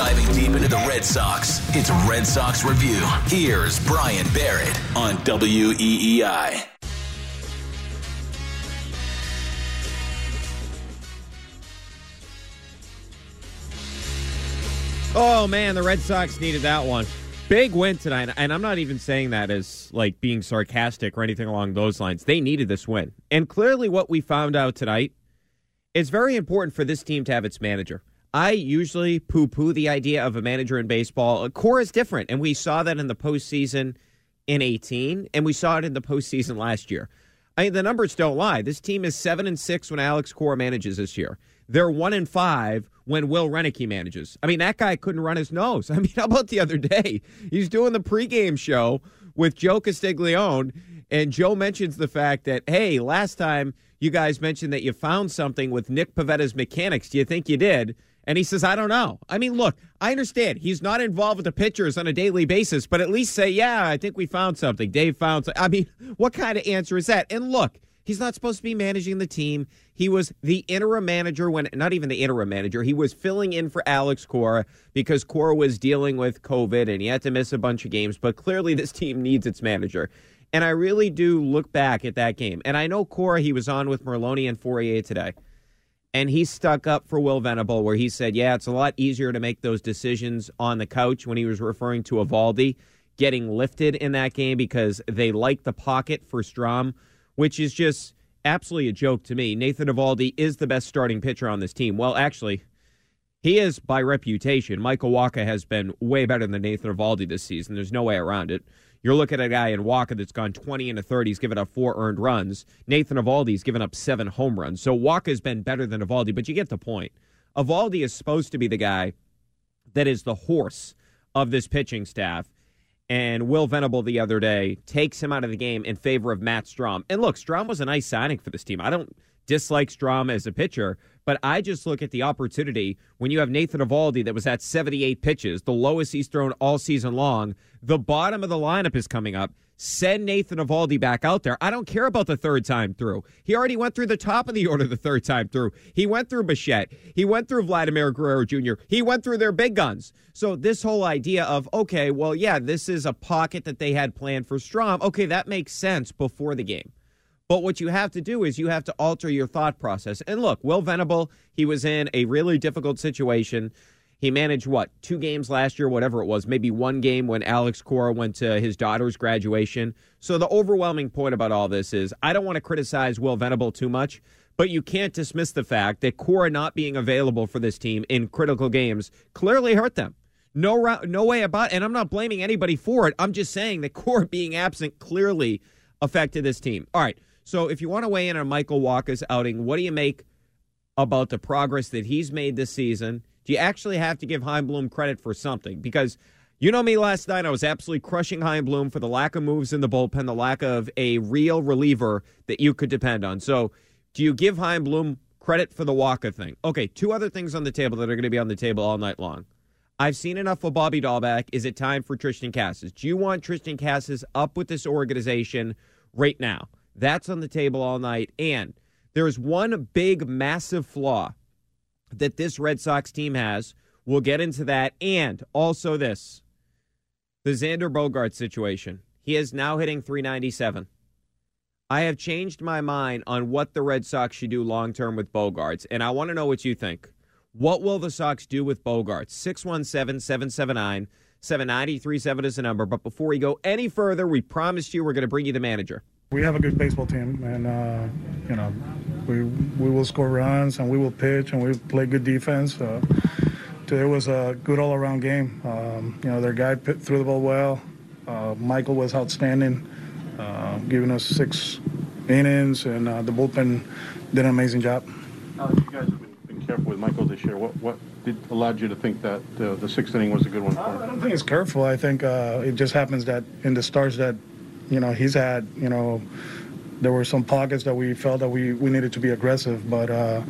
Diving deep into the Red Sox, it's Red Sox Review. Here's Brian Barrett on WEEI. Oh man, the Red Sox needed that one. Big win tonight, and I'm not even saying that as like being sarcastic or anything along those lines. They needed this win. And clearly what we found out tonight is very important for this team to have its manager. I usually poo poo the idea of a manager in baseball. Cora is different, and we saw that in the postseason in 18, and we saw it in the postseason last year. I mean, the numbers don't lie. This team is seven and six when Alex Cora manages this year. They're one and five when Will Renicky manages. I mean, that guy couldn't run his nose. I mean, how about the other day? He's doing the pregame show with Joe Castiglione, and Joe mentions the fact that, hey, last time you guys mentioned that you found something with Nick Pivetta's mechanics. Do you think you did? And he says, I don't know. I mean, look, I understand he's not involved with the pitchers on a daily basis, but at least say, yeah, I think we found something. Dave found something. I mean, what kind of answer is that? And look, he's not supposed to be managing the team. He was the interim manager when, not even the interim manager, he was filling in for Alex Cora because Cora was dealing with COVID and he had to miss a bunch of games. But clearly, this team needs its manager. And I really do look back at that game. And I know Cora, he was on with Merloni and Fauria today and he stuck up for Will Venable, where he said, "Yeah, it's a lot easier to make those decisions on the couch." When he was referring to Eovaldi getting lifted in that game because they like the pocket for Strahm, which is just absolutely a joke to me. Nathan Eovaldi is the best starting pitcher on this team. Well, actually, he is by reputation. Michael Wacha has been way better than Nathan Eovaldi this season. There's no way around it. You're looking at a guy in Wacha that's gone 20 and a 30. He's given up four earned runs. Nathan Eovaldi's given up seven home runs. So Wacha's been better than Eovaldi, but you get the point. Eovaldi is supposed to be the guy that is the horse of this pitching staff. And Will Venable the other day takes him out of the game in favor of Matt Strahm. And look, Strahm was a nice signing for this team. I don't dislike Strahm as a pitcher, but I just look at the opportunity when you have Nathan Eovaldi that was at 78 pitches, the lowest he's thrown all season long. The bottom of the lineup is coming up. Send Nathan Eovaldi back out there. I don't care about the third time through. He already went through the top of the order the third time through. He went through Bichette. He went through Vladimir Guerrero Jr. He went through their big guns. So this whole idea of, okay, well, yeah, this is a pocket that they had planned for Strahm. Okay, that makes sense before the game. But what you have to do is you have to alter your thought process. And look, Will Venable, he was in a really difficult situation. He managed what, two games last year, whatever it was, maybe one game when Alex Cora went to his daughter's graduation. So the overwhelming point about all this is I don't want to criticize Will Venable too much, but you can't dismiss the fact that Cora not being available for this team in critical games clearly hurt them. No, no way about, It. and I'm not blaming anybody for it. I'm just saying that Cora being absent clearly affected this team. All right. So if you want to weigh in on Michael Wacha's outing, what do you make about the progress that he's made this season? Do you actually have to give Chaim Bloom credit for something? Because you know me last night, I was absolutely crushing Chaim Bloom for the lack of moves in the bullpen, the lack of a real reliever that you could depend on. So do you give Chaim Bloom credit for the Wacha thing? Okay, two other things on the table that are going to be on the table all night long. I've seen enough of Bobby Dalbec. Is it time for Triston Casas? Do you want Triston Casas up with this organization right now? That's on the table all night. And there is one big, massive flaw that this Red Sox team has. We'll get into that. And also this the Xander Bogart situation. He is now hitting 397. I have changed my mind on what the Red Sox should do long term with Bogaerts, and I want to know what you think. What will the Sox do with Bogaerts? 617 779 7937 is the number. But before we go any further, we promised you we're going to bring you the manager. We have a good baseball team, and uh, you know, we we will score runs and we will pitch and we play good defense. Uh, today was a good all-around game. Um, you know, their guy threw the ball well. Uh, Michael was outstanding, uh, giving us six innings, and uh, the bullpen did an amazing job. Alex, you guys have been, been careful with Michael this year. What what did allowed you to think that uh, the sixth inning was a good one for him? I don't think it's careful. I think it just happens that in the starts that you know, he's had, you know, there were some pockets that we felt that we, we needed to be aggressive, but, uh,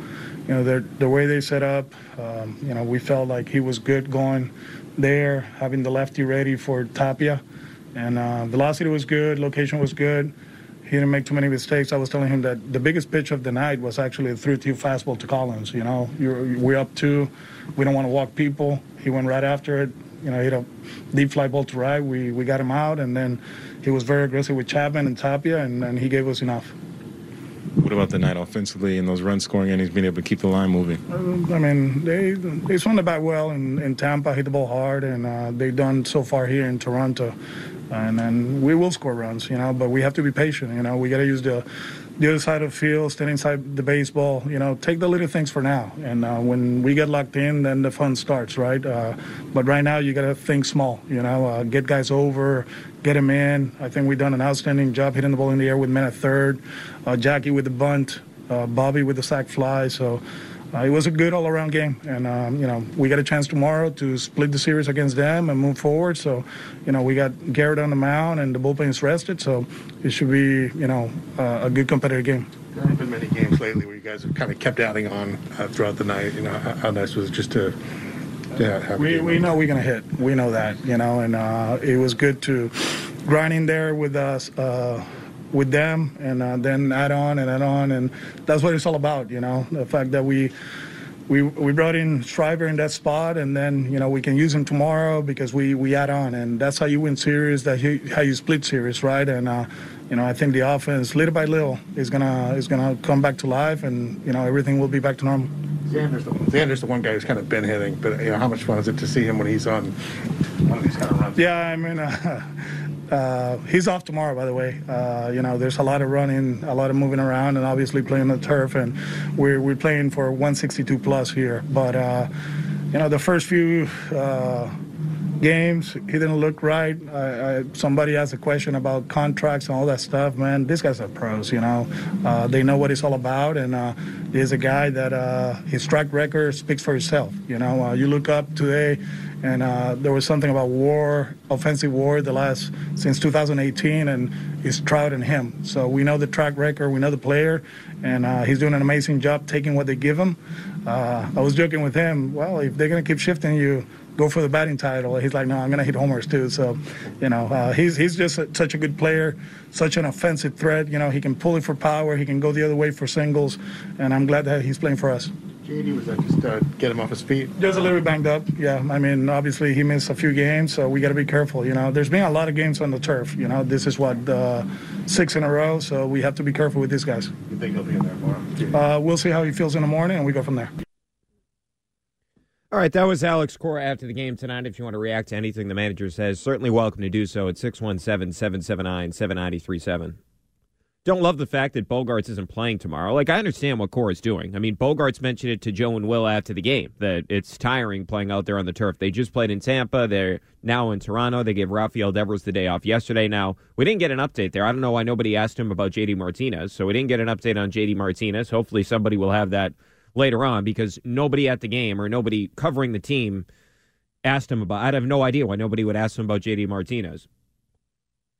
you know, the way they set up, um, you know, we felt like he was good going there, having the lefty ready for Tapia. And uh, velocity was good, location was good. He didn't make too many mistakes. I was telling him that the biggest pitch of the night was actually a 3-2 fastball to Collins. You know, You're, we're up two. We don't want to walk people. He went right after it. You know, hit a deep fly ball to right. We we got him out, and then he was very aggressive with Chapman and Tapia, and, and he gave us enough. What about the night offensively and those run scoring innings, being able to keep the line moving? Uh, I mean, they they swung the bat well in, in Tampa, hit the ball hard, and uh, they've done so far here in Toronto. And then we will score runs, you know, but we have to be patient. You know, we got to use the the other side of the field, stand inside the baseball. You know, take the little things for now, and uh, when we get locked in, then the fun starts, right? Uh, but right now, you got to think small. You know, uh, get guys over, get him in. I think we've done an outstanding job hitting the ball in the air with men at third, uh, Jackie with the bunt, uh, Bobby with the sac fly. So uh, it was a good all-around game, and um, you know we got a chance tomorrow to split the series against them and move forward. So, you know we got Garrett on the mound and the bullpen is rested, so it should be you know uh, a good competitive game. There have been many games lately where you guys have kind of kept adding on uh, throughout the night. You know, how, how nice was it just to, have We, we know we're gonna hit. We know that, you know, and uh, it was good to grind in there with us, uh, with them, and uh, then add on and add on, and that's what it's all about, you know. The fact that we. We, we brought in Schreiber in that spot, and then you know we can use him tomorrow because we, we add on, and that's how you win series. That you, how you split series, right? And uh, you know I think the offense, little by little, is gonna is gonna come back to life, and you know everything will be back to normal. Xander's the, Xander's the one guy who's kind of been hitting, but you know, how much fun is it to see him when he's on one of these kind of runs? Yeah, I mean, uh, uh, he's off tomorrow, by the way. Uh, you know, there's a lot of running, a lot of moving around, and obviously playing the turf. And we're, we're playing for 162 plus here. But, uh, you know, the first few uh, games, he didn't look right. I, I, somebody asked a question about contracts and all that stuff. Man, these guys are pros, you know. Uh, they know what it's all about. And uh, he's a guy that uh, his track record speaks for itself. You know, uh, you look up today, and uh, there was something about war, offensive war, the last since 2018, and it's Trout and him. So we know the track record, we know the player, and uh, he's doing an amazing job taking what they give him. Uh, I was joking with him. Well, if they're gonna keep shifting you, go for the batting title. He's like, no, I'm gonna hit homers too. So, you know, uh, he's he's just a, such a good player, such an offensive threat. You know, he can pull it for power, he can go the other way for singles, and I'm glad that he's playing for us. JD, was that just uh, get him off his feet? Just a little bit banged up. Yeah, I mean, obviously he missed a few games, so we got to be careful. You know, there's been a lot of games on the turf. You know, this is what uh, six in a row, so we have to be careful with these guys. You think he'll be in there tomorrow? Uh, we'll see how he feels in the morning, and we go from there. All right, that was Alex Cora after the game tonight. If you want to react to anything the manager says, certainly welcome to do so at 617 779 7937. Don't love the fact that Bogaerts isn't playing tomorrow. Like, I understand what Cora's doing. I mean, Bogaerts mentioned it to Joe and Will after the game that it's tiring playing out there on the turf. They just played in Tampa. They're now in Toronto. They gave Rafael Devers the day off yesterday. Now, we didn't get an update there. I don't know why nobody asked him about JD Martinez, so we didn't get an update on JD Martinez. Hopefully, somebody will have that later on because nobody at the game or nobody covering the team asked him about. I'd have no idea why nobody would ask him about JD Martinez.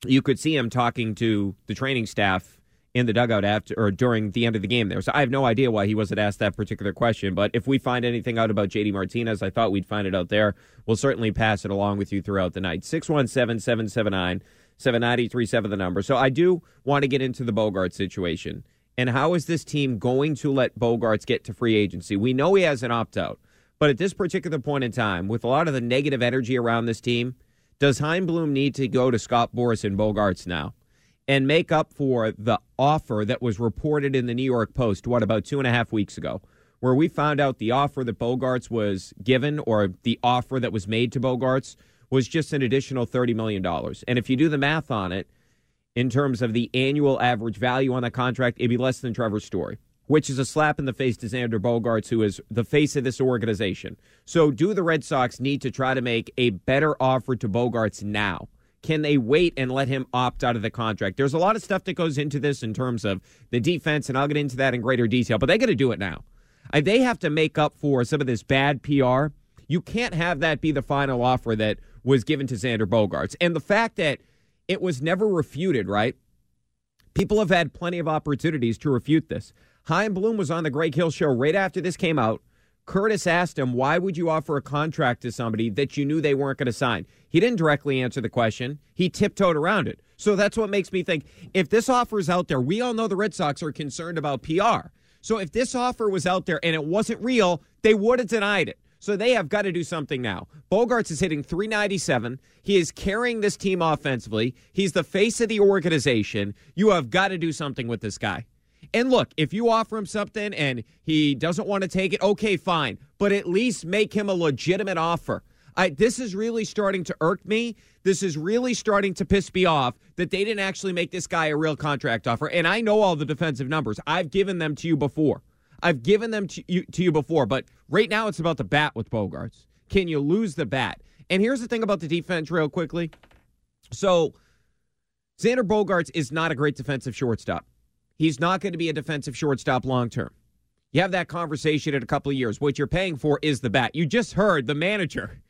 You could see him talking to the training staff in the dugout after or during the end of the game there. So I have no idea why he wasn't asked that particular question. But if we find anything out about JD Martinez, I thought we'd find it out there. We'll certainly pass it along with you throughout the night. 617 779 7937 the number. So I do want to get into the Bogart situation. And how is this team going to let Bogaerts get to free agency? We know he has an opt out, but at this particular point in time, with a lot of the negative energy around this team, does Chaim Bloom need to go to Scott Boras and Bogaerts now and make up for the offer that was reported in the New York Post, what, about two and a half weeks ago, where we found out the offer that Bogaerts was given or the offer that was made to Bogaerts was just an additional $30 million. And if you do the math on it, in terms of the annual average value on that contract, it'd be less than Trevor Story, which is a slap in the face to Xander Bogaerts, who is the face of this organization. So, do the Red Sox need to try to make a better offer to Bogaerts now? Can they wait and let him opt out of the contract? There's a lot of stuff that goes into this in terms of the defense, and I'll get into that in greater detail, but they got to do it now. They have to make up for some of this bad PR. You can't have that be the final offer that was given to Xander Bogaerts. And the fact that it was never refuted, right? People have had plenty of opportunities to refute this. Chaim Bloom was on the Greg Hill show right after this came out. Curtis asked him, Why would you offer a contract to somebody that you knew they weren't going to sign? He didn't directly answer the question, he tiptoed around it. So that's what makes me think if this offer is out there, we all know the Red Sox are concerned about PR. So if this offer was out there and it wasn't real, they would have denied it. So they have got to do something now. Bogaerts is hitting 397. He is carrying this team offensively. He's the face of the organization. You have got to do something with this guy. And look, if you offer him something and he doesn't want to take it, okay, fine. But at least make him a legitimate offer. I, this is really starting to irk me. This is really starting to piss me off that they didn't actually make this guy a real contract offer. And I know all the defensive numbers. I've given them to you before. I've given them to you, to you before, but right now it's about the bat with Bogaerts. Can you lose the bat? And here's the thing about the defense, real quickly. So, Xander Bogaerts is not a great defensive shortstop. He's not going to be a defensive shortstop long term. You have that conversation in a couple of years. What you're paying for is the bat. You just heard the manager.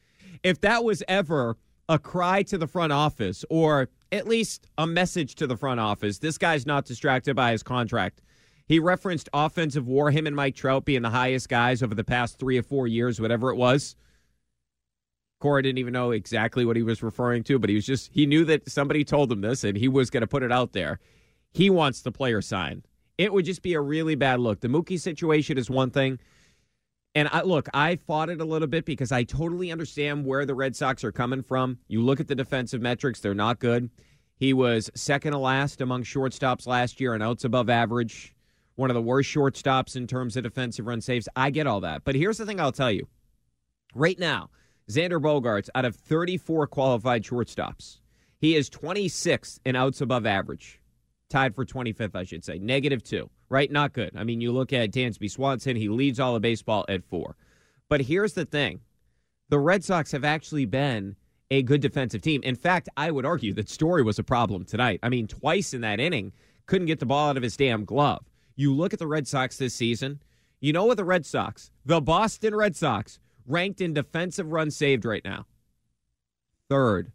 If that was ever a cry to the front office or at least a message to the front office, this guy's not distracted by his contract. He referenced offensive war, him and Mike Trout being the highest guys over the past three or four years, whatever it was. Cora didn't even know exactly what he was referring to, but he was just, he knew that somebody told him this and he was going to put it out there. He wants the player signed. It would just be a really bad look. The Mookie situation is one thing. And I look, I fought it a little bit because I totally understand where the Red Sox are coming from. You look at the defensive metrics, they're not good. He was second to last among shortstops last year and outs above average one of the worst shortstops in terms of defensive run saves. I get all that. But here's the thing I'll tell you. Right now, Xander Bogaerts, out of 34 qualified shortstops, he is 26th in outs above average. Tied for 25th, I should say. Negative two, right? Not good. I mean, you look at Dansby Swanson, he leads all of baseball at four. But here's the thing the Red Sox have actually been a good defensive team. In fact, I would argue that Story was a problem tonight. I mean, twice in that inning, couldn't get the ball out of his damn glove. You look at the Red Sox this season, you know what the Red Sox, the Boston Red Sox, ranked in defensive runs saved right now? Third.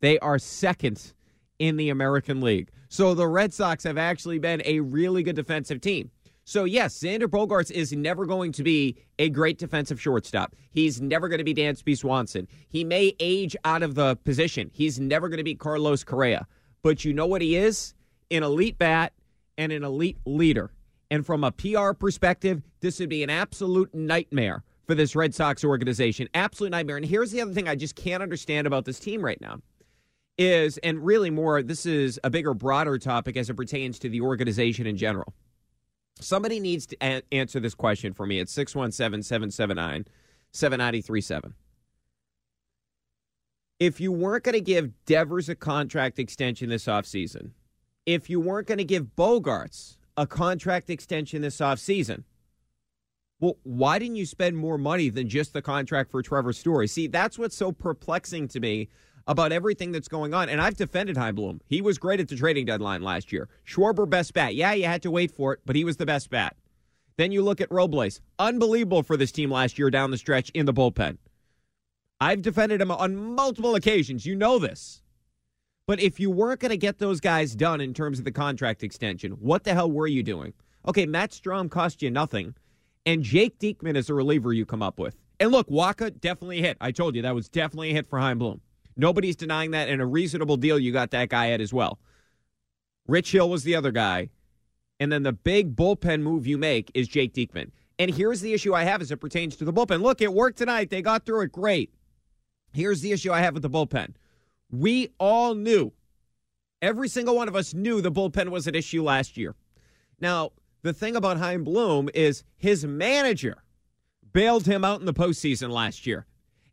They are second in the American League. So the Red Sox have actually been a really good defensive team. So, yes, Xander Bogaerts is never going to be a great defensive shortstop. He's never going to be Dansby Swanson. He may age out of the position. He's never going to be Carlos Correa. But you know what he is? An elite bat and an elite leader. And from a PR perspective, this would be an absolute nightmare for this Red Sox organization. Absolute nightmare. And here's the other thing I just can't understand about this team right now is, and really more, this is a bigger, broader topic as it pertains to the organization in general. Somebody needs to a- answer this question for me at 617 779 7937. If you weren't going to give Devers a contract extension this offseason, if you weren't going to give Bogaerts a contract extension this offseason. Well, why didn't you spend more money than just the contract for Trevor Story? See, that's what's so perplexing to me about everything that's going on. And I've defended Chaim Bloom. He was great at the trading deadline last year. Schwarber, best bat. Yeah, you had to wait for it, but he was the best bat. Then you look at Robles. Unbelievable for this team last year down the stretch in the bullpen. I've defended him on multiple occasions. You know this. But if you weren't going to get those guys done in terms of the contract extension, what the hell were you doing? Okay, Matt Strahm cost you nothing, and Jake Diekman is a reliever you come up with. And look, Wacha definitely hit. I told you that was definitely a hit for Bloom. Nobody's denying that, and a reasonable deal you got that guy at as well. Rich Hill was the other guy. And then the big bullpen move you make is Jake Diekman. And here's the issue I have as it pertains to the bullpen. Look, it worked tonight. They got through it great. Here's the issue I have with the bullpen. We all knew, every single one of us knew the bullpen was an issue last year. Now, the thing about Chaim Bloom is his manager bailed him out in the postseason last year.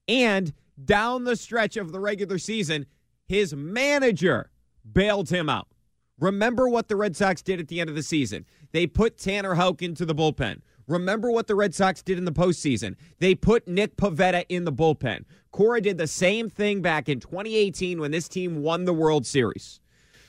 And down the stretch of the regular season, his manager bailed him out. Remember what the Red Sox did at the end of the season. They put Tanner Houck into the bullpen. Remember what the Red Sox did in the postseason. They put Nick Pivetta in the bullpen. Cora did the same thing back in 2018 when this team won the World Series.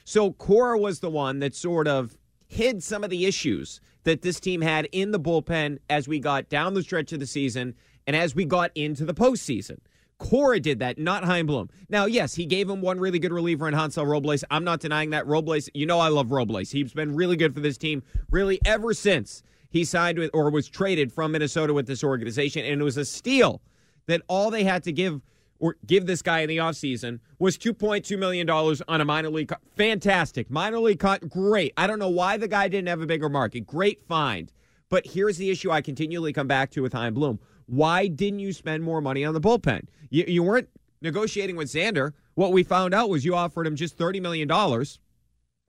So Cora was the one that sort of hid some of the issues that this team had in the bullpen as we got down the stretch of the season and as we got into the postseason. Cora did that, not Chaim Bloom. Now, yes, he gave him one really good reliever in Hansel Robles. I'm not denying that. Robles, you know I love Robles. He's been really good for this team, really, ever since he signed with or was traded from Minnesota with this organization. And it was a steal that all they had to give or give this guy in the offseason was $2.2 million on a minor league. Co- Fantastic. Minor league cut. Great. I don't know why the guy didn't have a bigger market. Great find. But here's the issue I continually come back to with Chaim Bloom. Why didn't you spend more money on the bullpen? You, you weren't negotiating with Xander. What we found out was you offered him just $30 million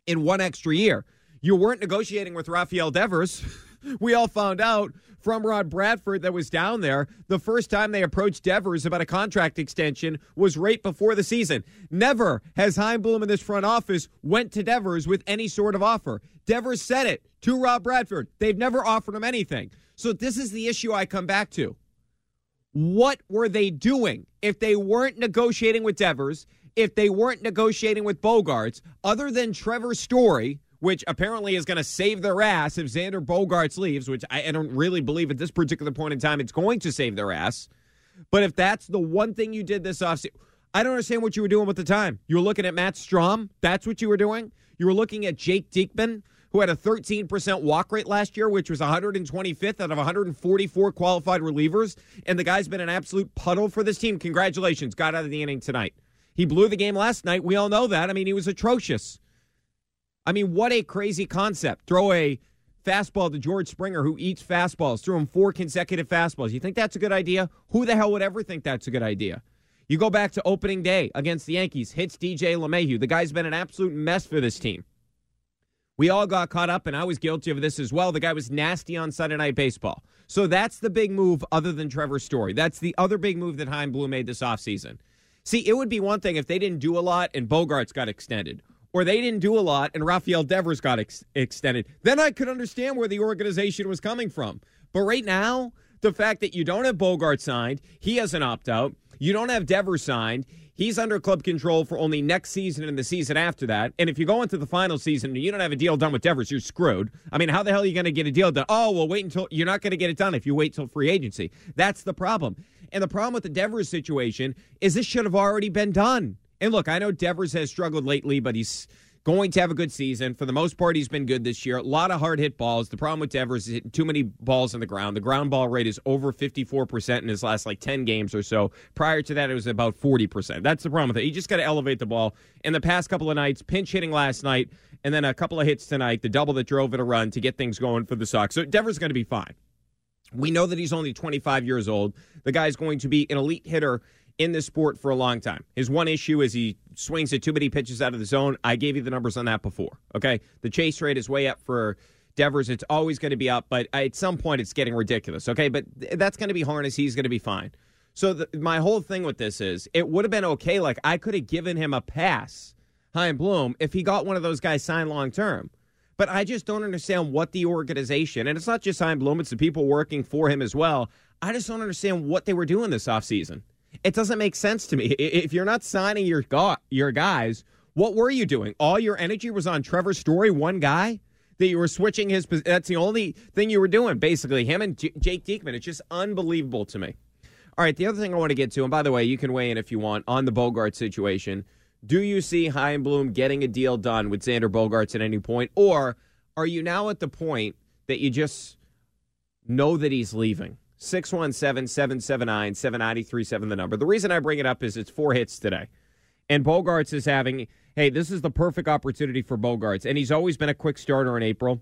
in one extra year. You weren't negotiating with Rafael Devers. we all found out from Rob Bradford that was down there. The first time they approached Devers about a contract extension was right before the season. Never has Chaim Bloom in this front office went to Devers with any sort of offer. Devers said it to Rob Bradford. They've never offered him anything. So this is the issue I come back to. What were they doing if they weren't negotiating with Devers, if they weren't negotiating with Bogaerts, other than Trevor Story, which apparently is going to save their ass if Xander Bogaerts leaves, which I, I, don't really believe at this particular point in time it's going to save their ass. But if that's the one thing you did this offseason, I don't understand what you were doing with the time. You were looking at Matt Strahm. That's what you were doing. You were looking at Jake Diekman, who had a 13% walk rate last year, which was 125th out of 144 qualified relievers. And the guy's been an absolute puddle for this team. Congratulations. Got out of the inning tonight. He blew the game last night. We all know that. I mean, he was atrocious. I mean, what a crazy concept. Throw a fastball to George Springer, who eats fastballs, threw him four consecutive fastballs. You think that's a good idea? Who the hell would ever think that's a good idea? You go back to opening day against the Yankees, hits DJ LeMahieu. The guy's been an absolute mess for this team. We all got caught up, and I was guilty of this as well. The guy was nasty on Sunday Night Baseball. So that's the big move other than Trevor Story. That's the other big move that Chaim Bloom made this offseason. See, it would be one thing if they didn't do a lot and Bogaerts got extended or they didn't do a lot and Rafael Devers got ex- extended, then I could understand where the organization was coming from. But right now, the fact that you don't have Bogart signed, he has an opt out, you don't have Devers signed, he's under club control for only next season and the season after that. And if you go into the final season and you don't have a deal done with Devers, you're screwed. I mean, how the hell are you going to get a deal done? Oh, well, wait until you're not going to get it done if you wait till free agency. That's the problem. And the problem with the Devers situation is this should have already been done. And look, I know Devers has struggled lately, but he's going to have a good season. For the most part, he's been good this year. A lot of hard hit balls. The problem with Devers is hitting too many balls on the ground. The ground ball rate is over 54% in his last like 10 games or so. Prior to that, it was about 40%. That's the problem with it. You just got to elevate the ball. In the past couple of nights, pinch hitting last night, and then a couple of hits tonight, the double that drove it a run to get things going for the Sox. So Devers going to be fine. We know that he's only 25 years old. The guy's going to be an elite hitter in this sport for a long time. His one issue is he swings at too many pitches out of the zone. I gave you the numbers on that before. Okay. The chase rate is way up for Devers. It's always going to be up, but at some point it's getting ridiculous. Okay. But that's going to be harness. He's going to be fine. So the, my whole thing with this is it would have been okay. Like I could have given him a pass, Chaim Bloom, if he got one of those guys signed long term. But I just don't understand what the organization, and it's not just Chaim Bloom, it's the people working for him as well. I just don't understand what they were doing this offseason. It doesn't make sense to me. If you're not signing your your guys, what were you doing? All your energy was on Trevor Story, one guy that you were switching his. That's the only thing you were doing, basically. Him and J- Jake Diekman. It's just unbelievable to me. All right, the other thing I want to get to, and by the way, you can weigh in if you want on the Bogart situation. Do you see Bloom getting a deal done with Xander Bogaerts at any point, or are you now at the point that you just know that he's leaving? 617 779 7937, the number. The reason I bring it up is it's four hits today. And Bogaerts is having, hey, this is the perfect opportunity for Bogaerts. And he's always been a quick starter in April,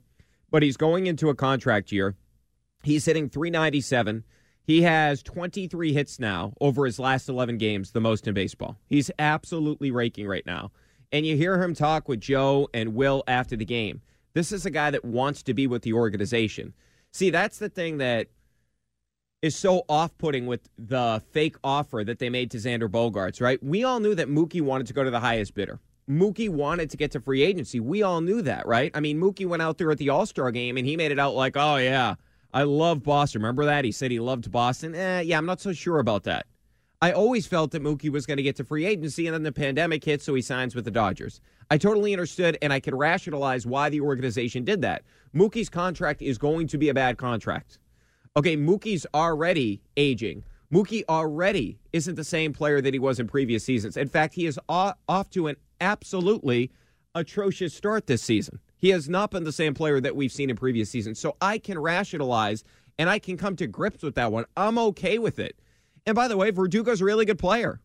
but he's going into a contract year. He's hitting 397. He has 23 hits now over his last 11 games, the most in baseball. He's absolutely raking right now. And you hear him talk with Joe and Will after the game. This is a guy that wants to be with the organization. See, that's the thing that is so off putting with the fake offer that they made to Xander Bogaerts, right? We all knew that Mookie wanted to go to the highest bidder. Mookie wanted to get to free agency. We all knew that, right? I mean, Mookie went out there at the All Star game and he made it out like, oh, yeah, I love Boston. Remember that? He said he loved Boston. Eh, yeah, I'm not so sure about that. I always felt that Mookie was going to get to free agency and then the pandemic hit, so he signs with the Dodgers. I totally understood and I could rationalize why the organization did that. Mookie's contract is going to be a bad contract. Okay, Mookie's already aging. Mookie already isn't the same player that he was in previous seasons. In fact, he is off to an absolutely atrocious start this season. He has not been the same player that we've seen in previous seasons. So I can rationalize and I can come to grips with that one. I'm okay with it. And by the way, Verdugo's a really good player.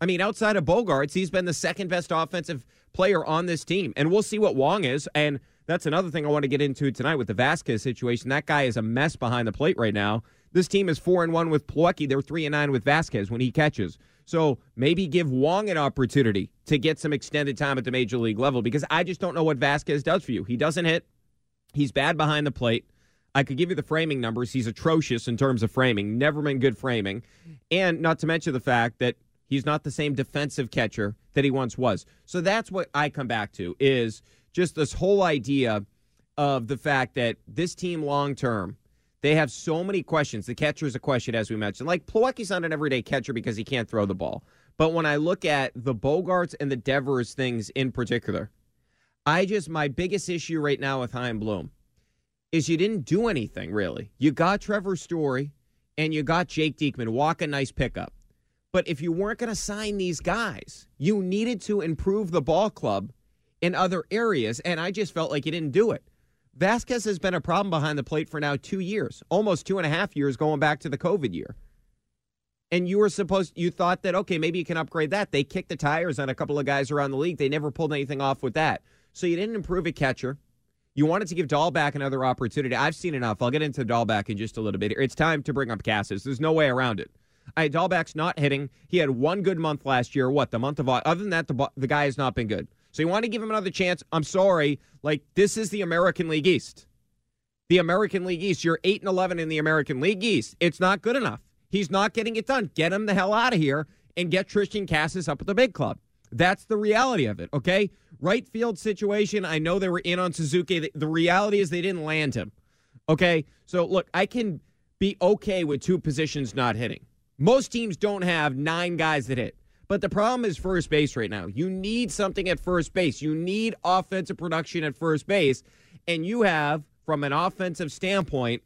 I mean, outside of Bogaerts, he's been the second best offensive player on this team. And we'll see what Wong is. And That's another thing I want to get into tonight with the Vasquez situation. That guy is a mess behind the plate right now. This team is four and one with Plawecki. They're three and nine with Vasquez when he catches. So maybe give Wong an opportunity to get some extended time at the major league level because I just don't know what Vasquez does for you. He doesn't hit. He's bad behind the plate. I could give you the framing numbers. He's atrocious in terms of framing, never been good framing. And not to mention the fact that he's not the same defensive catcher that he once was. So that's what I come back to is just this whole idea of the fact that this team long term, they have so many questions. The catcher is a question, as we mentioned. Like Plawecki's not an everyday catcher because he can't throw the ball. But when I look at the Bogaerts and the Devers things in particular, I just my biggest issue right now with Chaim Bloom is you didn't do anything really. You got Trevor Story and you got Jake Diekman. Wacha nice pickup. But if you weren't going to sign these guys, you needed to improve the ball club in other areas, and I just felt like you didn't do it. Vasquez has been a problem behind the plate for now two years, almost two and a half years going back to the COVID year. And you were supposed, you thought that, okay, maybe you can upgrade that. They kicked the tires on a couple of guys around the league. They never pulled anything off with that. So you didn't improve a catcher. You wanted to give Dalbec another opportunity. I've seen enough. I'll get into Dalbec in just a little bit. It's time to bring up Casas. There's no way around it. I Dalbec's not hitting. He had one good month last year. What the month of other than that, the the guy has not been good. So you want to give him another chance? I'm sorry. Like this is the American League East. The American League East. You're eight and eleven in the American League East. It's not good enough. He's not getting it done. Get him the hell out of here and get Triston Casas up at the big club. That's the reality of it. Okay right field situation. I know they were in on Suzuki. The reality is they didn't land him. Okay. So, look, I can be okay with two positions not hitting. Most teams don't have nine guys that hit. But the problem is first base right now. You need something at first base. You need offensive production at first base. And you have, from an offensive standpoint,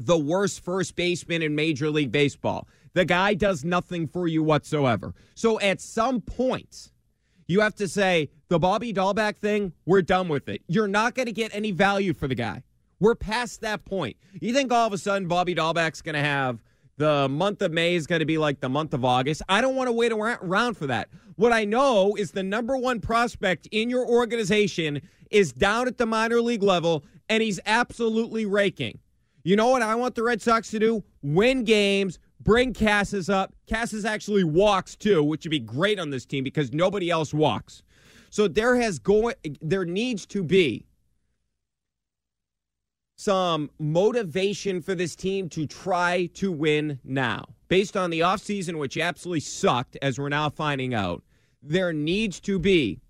the worst first baseman in Major League Baseball. The guy does nothing for you whatsoever. So at some point, you have to say the Bobby Dalbec thing, we're done with it. You're not going to get any value for the guy. We're past that point. You think all of a sudden Bobby Dalbec's going to have the month of May is going to be like the month of August? I don't want to wait around for that. What I know is the number one prospect in your organization is down at the minor league level, and he's absolutely raking. You know what I want the Red Sox to do? Win games, Bring Casas up. Casas actually walks too, which would be great on this team because nobody else walks. So there has going there needs to be some motivation for this team to try to win now. Based on the offseason, which absolutely sucked, as we're now finding out, there needs to be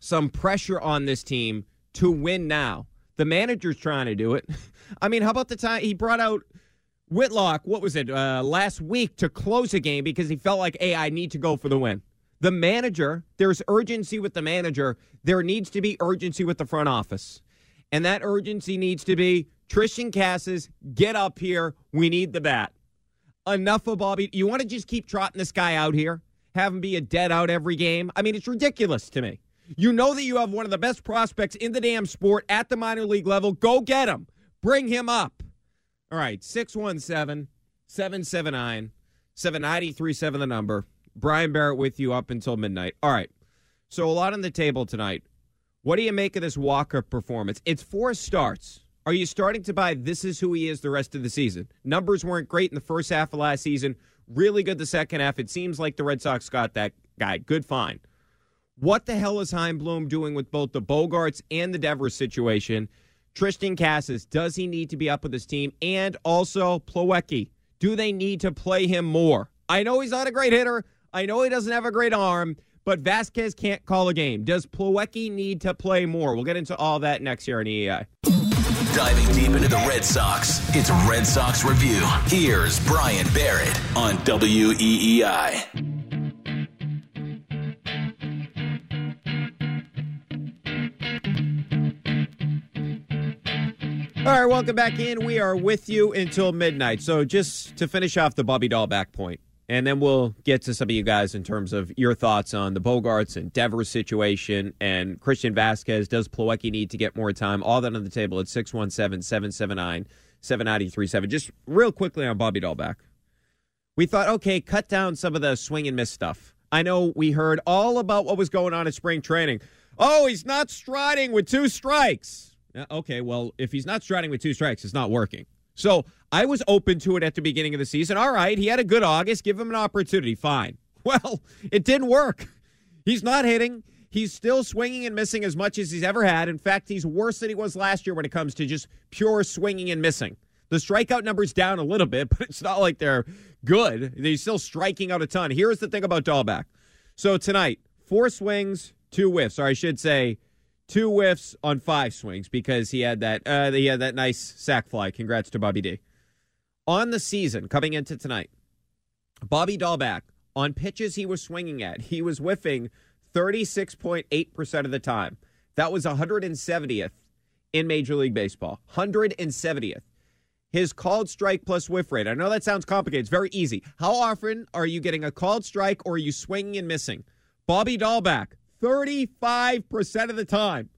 some pressure on this team to win now. The manager's trying to do it. I mean, how about the time he brought out Whitlock, what was it, uh, last week to close a game because he felt like, hey, I need to go for the win. The manager, there's urgency with the manager. There needs to be urgency with the front office. And that urgency needs to be Triston Casas, get up here. We need the bat. Enough of Bobby. You want to just keep trotting this guy out here? Have him be a dead out every game? I mean, it's ridiculous to me. You know that you have one of the best prospects in the damn sport at the minor league level. Go get him. Bring him up. All right, 617 779 7937, the number. Brian Barrett with you up until midnight. All right, so a lot on the table tonight. What do you make of this Wacha performance? It's four starts. Are you starting to buy this is who he is the rest of the season? Numbers weren't great in the first half of last season, really good the second half. It seems like the Red Sox got that guy. Good, fine. What the hell is Chaim Bloom doing with both the Bogaerts and the Devers situation? Triston Casas, does he need to be up with his team? And also Plawecki, do they need to play him more? I know he's not a great hitter. I know he doesn't have a great arm, but Vasquez can't call a game. Does Plawecki need to play more? We'll get into all that next year on EEI. Diving deep into the Red Sox, it's Red Sox Review. Here's Brian Barrett on WEEI. All right, welcome back in. We are with you until midnight. So, just to finish off the Bobby Dalbec point, and then we'll get to some of you guys in terms of your thoughts on the Bogaerts and Devers situation and Christian Vasquez. Does Plawecki need to get more time? All that on the table at 617 779 7937. Just real quickly on Bobby Dalbec. We thought, okay, cut down some of the swing and miss stuff. I know we heard all about what was going on at spring training. Oh, he's not striding with two strikes. Uh, okay, well, if he's not striding with two strikes, it's not working. So I was open to it at the beginning of the season. All right, he had a good August. Give him an opportunity. Fine. Well, it didn't work. He's not hitting. He's still swinging and missing as much as he's ever had. In fact, he's worse than he was last year when it comes to just pure swinging and missing. The strikeout number's down a little bit, but it's not like they're good. He's still striking out a ton. Here's the thing about Dalbec. So tonight, four swings, two whiffs, or I should say, two whiffs on five swings because he had that uh, he had that nice sac fly. Congrats to Bobby D. On the season, coming into tonight, Bobby Dalbec on pitches he was swinging at, he was whiffing 36.8% of the time. That was 170th in Major League Baseball. 170th. His called strike plus whiff rate. I know that sounds complicated. It's very easy. How often are you getting a called strike or are you swinging and missing? Bobby Dalbec, 35% of the time,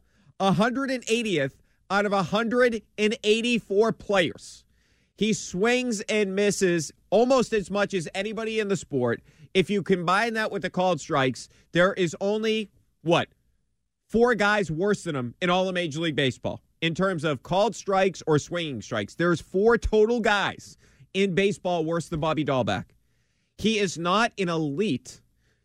180th out of 184 players. He swings and misses almost as much as anybody in the sport. If you combine that with the called strikes, there is only what? Four guys worse than him in all of Major League Baseball in terms of called strikes or swinging strikes. There's four total guys in baseball worse than Bobby Dalbec. He is not an elite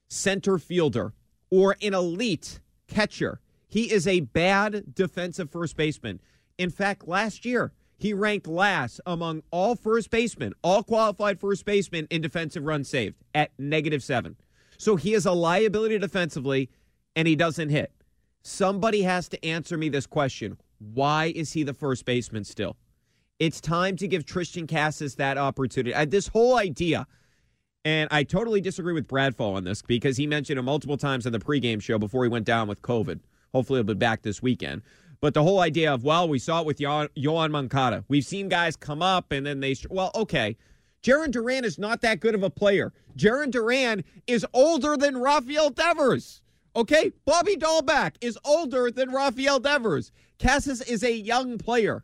center fielder or an elite catcher. He is a bad defensive first baseman. In fact, last year, he ranked last among all first basemen, all qualified first basemen in defensive runs saved at negative seven. So he is a liability defensively, and he doesn't hit. Somebody has to answer me this question. Why is he the first baseman still? It's time to give Triston Casas that opportunity. This whole idea and I totally disagree with Bradford on this because he mentioned it multiple times on the pregame show before he went down with COVID. Hopefully, he'll be back this weekend. But the whole idea of, well, we saw it with Yoan Moncada. We've seen guys come up and then they, well, okay. Jarren Duran is not that good of a player. Jarren Duran is older than Rafael Devers. Okay? Bobby Dalbec is older than Rafael Devers. Casas is a young player.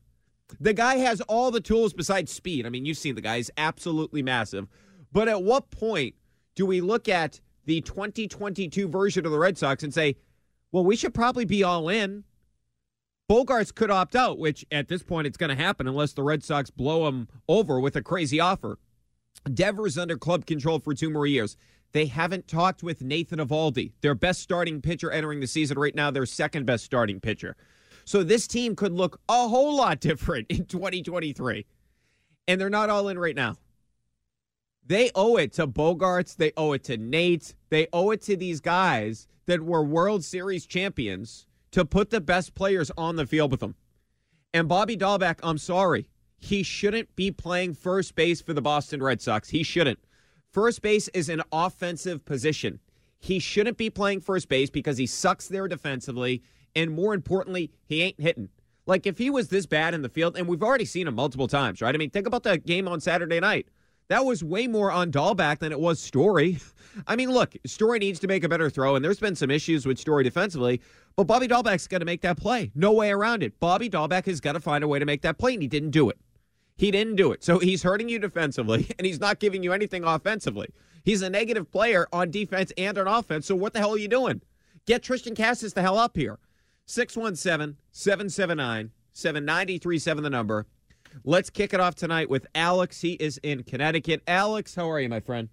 The guy has all the tools besides speed. I mean, you've seen the guy, he's absolutely massive. But at what point do we look at the 2022 version of the Red Sox and say, well, we should probably be all in? Bogaerts could opt out, which at this point it's going to happen unless the Red Sox blow him over with a crazy offer. Devers under club control for two more years. They haven't talked with Nathan Eovaldi, their best starting pitcher entering the season right now, their second best starting pitcher. So this team could look a whole lot different in 2023. And they're not all in right now. They owe it to Bogaerts. They owe it to Nate. They owe it to these guys that were World Series champions to put the best players on the field with them. And Bobby Dalbec, I'm sorry, he shouldn't be playing first base for the Boston Red Sox. He shouldn't. First base is an offensive position. He shouldn't be playing first base because he sucks there defensively. And more importantly, he ain't hitting. Like if he was this bad in the field, and we've already seen him multiple times, right? I mean, think about the game on Saturday night. That was way more on Dalbec than it was Story. I mean, look, Story needs to make a better throw, and there's been some issues with Story defensively, but Bobby Dalbec's got to make that play. No way around it. Bobby Dalbec has got to find a way to make that play, and he didn't do it. He didn't do it. So he's hurting you defensively, and he's not giving you anything offensively. He's a negative player on defense and on offense. So what the hell are you doing? Get Triston Casas the hell up here. 617 779 7937, the number. Let's kick it off tonight with Alex. He is in Connecticut. Alex, how are you, my friend?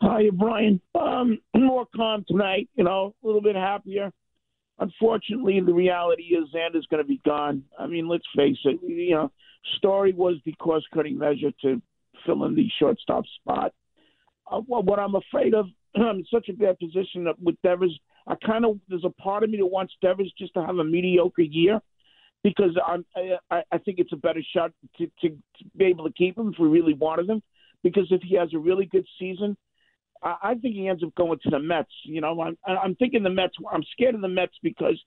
Hi, Brian. Um, more calm tonight, you know, a little bit happier. Unfortunately, the reality is Xander's going to be gone. I mean, let's face it. You know, Story was the cost-cutting measure to fill in the shortstop spot. Uh, well, what I'm afraid of, I'm in such a bad position with Devers. I kind of there's a part of me that wants Devers just to have a mediocre year because I'm, I, I think it's a better shot to, to, to be able to keep him if we really wanted him. Because if he has a really good season, I, I think he ends up going to the Mets. You know, I'm, I'm thinking the Mets. I'm scared of the Mets because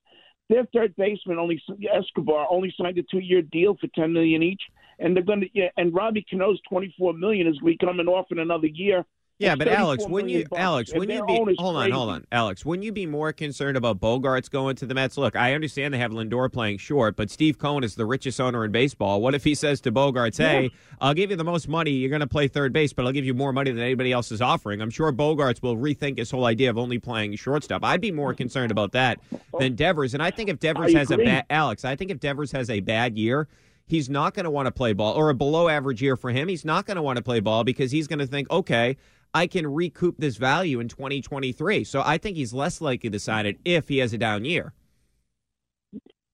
their third baseman only Escobar only signed a two-year deal for ten million each, and they're going to. Yeah, and Robbie Cano's twenty-four million is going to be coming off in another year. Yeah, but Alex, 34 wouldn't you, bucks, Alex, wouldn't you be? Hold on, hold on, Alex. Wouldn't you be more concerned about Bogaerts going to the Mets? Look, I understand they have Lindor playing short, but Steve Cohen is the richest owner in baseball. What if he says to Bogaerts, "Hey, I'll give you the most money. You're going to play third base, but I'll give you more money than anybody else is offering." I'm sure Bogaerts will rethink his whole idea of only playing shortstop. I'd be more concerned about that than Devers, and I think if Devers I has a bad Alex, I think if Devers has a bad year. He's not going to want to play ball, or a below average year for him. He's not going to want to play ball because he's going to think, okay, I can recoup this value in 2023. So I think he's less likely to sign it if he has a down year.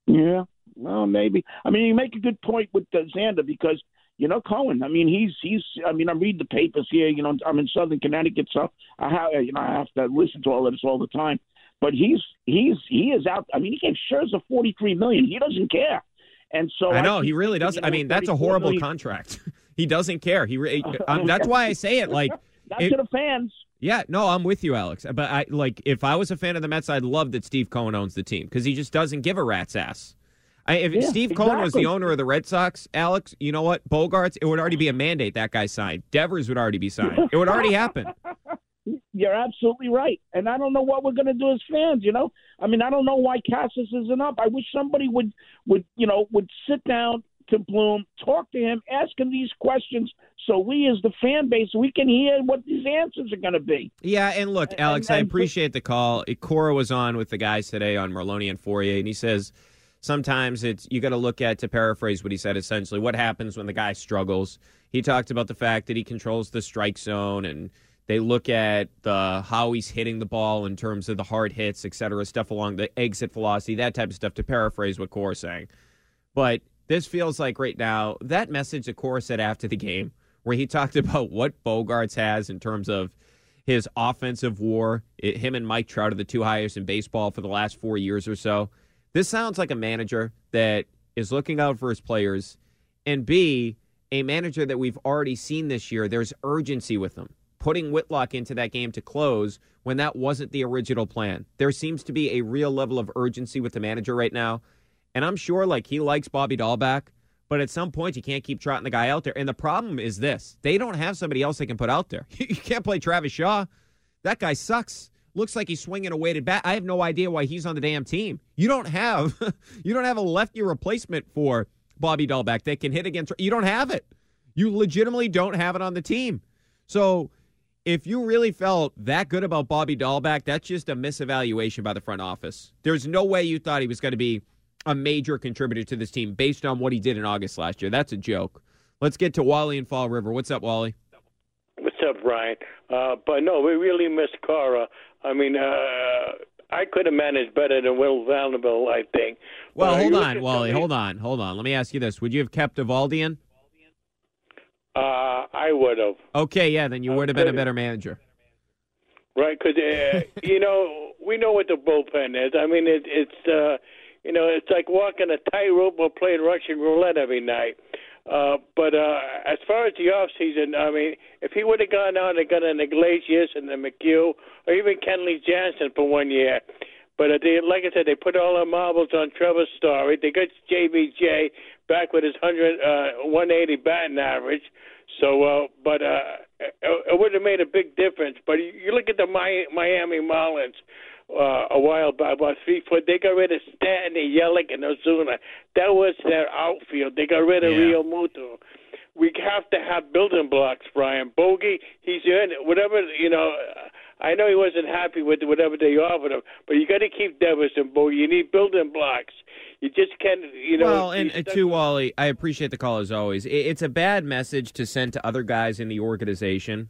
Yeah, well, maybe. I mean, you make a good point with uh, Xander because you know Cohen. I mean, he's he's. I mean, I'm reading the papers here. You know, I'm in Southern Connecticut, so I have you know I have to listen to all of this all the time. But he's he's he is out. I mean, he gave Scherzer 43 million. He doesn't care. And so I know think he really doesn't. you I mean, that's a horrible million- contract. he doesn't care. He. Um, that's why I say it. Like, Not it- to the fans. yeah, no, I'm with you, Alex. But I like if I was a fan of the Mets, I'd love that Steve Cohen owns the team because he just doesn't give a rat's ass. I, if Yeah, Steve Cohen was the owner of the Red Sox, Alex, you know what? Bogaerts, it would already be a mandate that guy signed. Devers would already be signed. It would already happen. You're absolutely right. And I don't know what we're going to do as fans, you know? I mean, I don't know why Casas isn't up. I wish somebody would, would you know, would sit down to Bloom, talk to him, ask him these questions so we as the fan base, we can hear what these answers are going to be. Yeah, and look, Alex, and- I appreciate the call. Cora was on with the guys today on Merloni and Fauria, and he says sometimes it's you got to look at to paraphrase what he said essentially what happens when the guy struggles. He talked about the fact that he controls the strike zone and they look at the how he's hitting the ball in terms of the hard hits, et cetera, stuff along the exit velocity, that type of stuff. To paraphrase what Cora's saying, but this feels like right now that message that Cora said after the game, where he talked about what Bogaerts has in terms of his offensive war. It, him and Mike Trout are the two highest in baseball for the last four years or so. This sounds like a manager that is looking out for his players, and B, a manager that we've already seen this year. There's urgency with him. Putting Whitlock into that game to close when that wasn't the original plan. There seems to be a real level of urgency with the manager right now. And I'm sure like he likes Bobby Dalbec, but at some point you can't keep trotting the guy out there. And the problem is this they don't have somebody else they can put out there. you can't play Travis Shaw. That guy sucks. Looks like he's swinging a weighted bat. I have no idea why he's on the damn team. You don't have you don't have a lefty replacement for Bobby Dalbec that can hit against. You don't have it. You legitimately don't have it on the team. So if you really felt that good about Bobby Dalbec, that's just a misevaluation by the front office. There's no way you thought he was going to be a major contributor to this team based on what he did in August last year. That's a joke. Let's get to Wally and Fall River. What's up, Wally? What's up, Brian? Uh, but no, we really missed Cora. I mean, uh, I could have managed better than Will Vanderbilt, I think. Well, But hold on, Wally. Hold on, hold on. Let me ask you this: Would you have kept Evaldian? Uh, I would have. Okay, yeah, then you would have been a better manager. Right, because uh, you know we know what the bullpen is. I mean, it, it's uh, you know it's like walking a tightrope or playing Russian roulette every night. Uh, but uh, as far as the off season, I mean, if he would have gone out and got an Iglesias and the McHugh or even Kenley Jansen for one year, but uh, they, like I said, they put all their marbles on Trevor Story. They got JBJ back with his 100, uh, 180 batting average. So, uh, but uh, it, it would have made a big difference. But you look at the Miami Marlins uh, a while back, about three foot. They got rid of Stanton, and Yelich, and Ozuna. That was their outfield. They got rid of Yeah. Realmuto. We have to have building blocks, Brian. Bogey, he's earned it. Whatever, you know, I know he wasn't happy with whatever they offered him, but you got to keep Devers and Bogey. You need building blocks. You just can't, you know. well, and uh, stuck to Wally, I appreciate the call as always. It's a bad message to send to other guys in the organization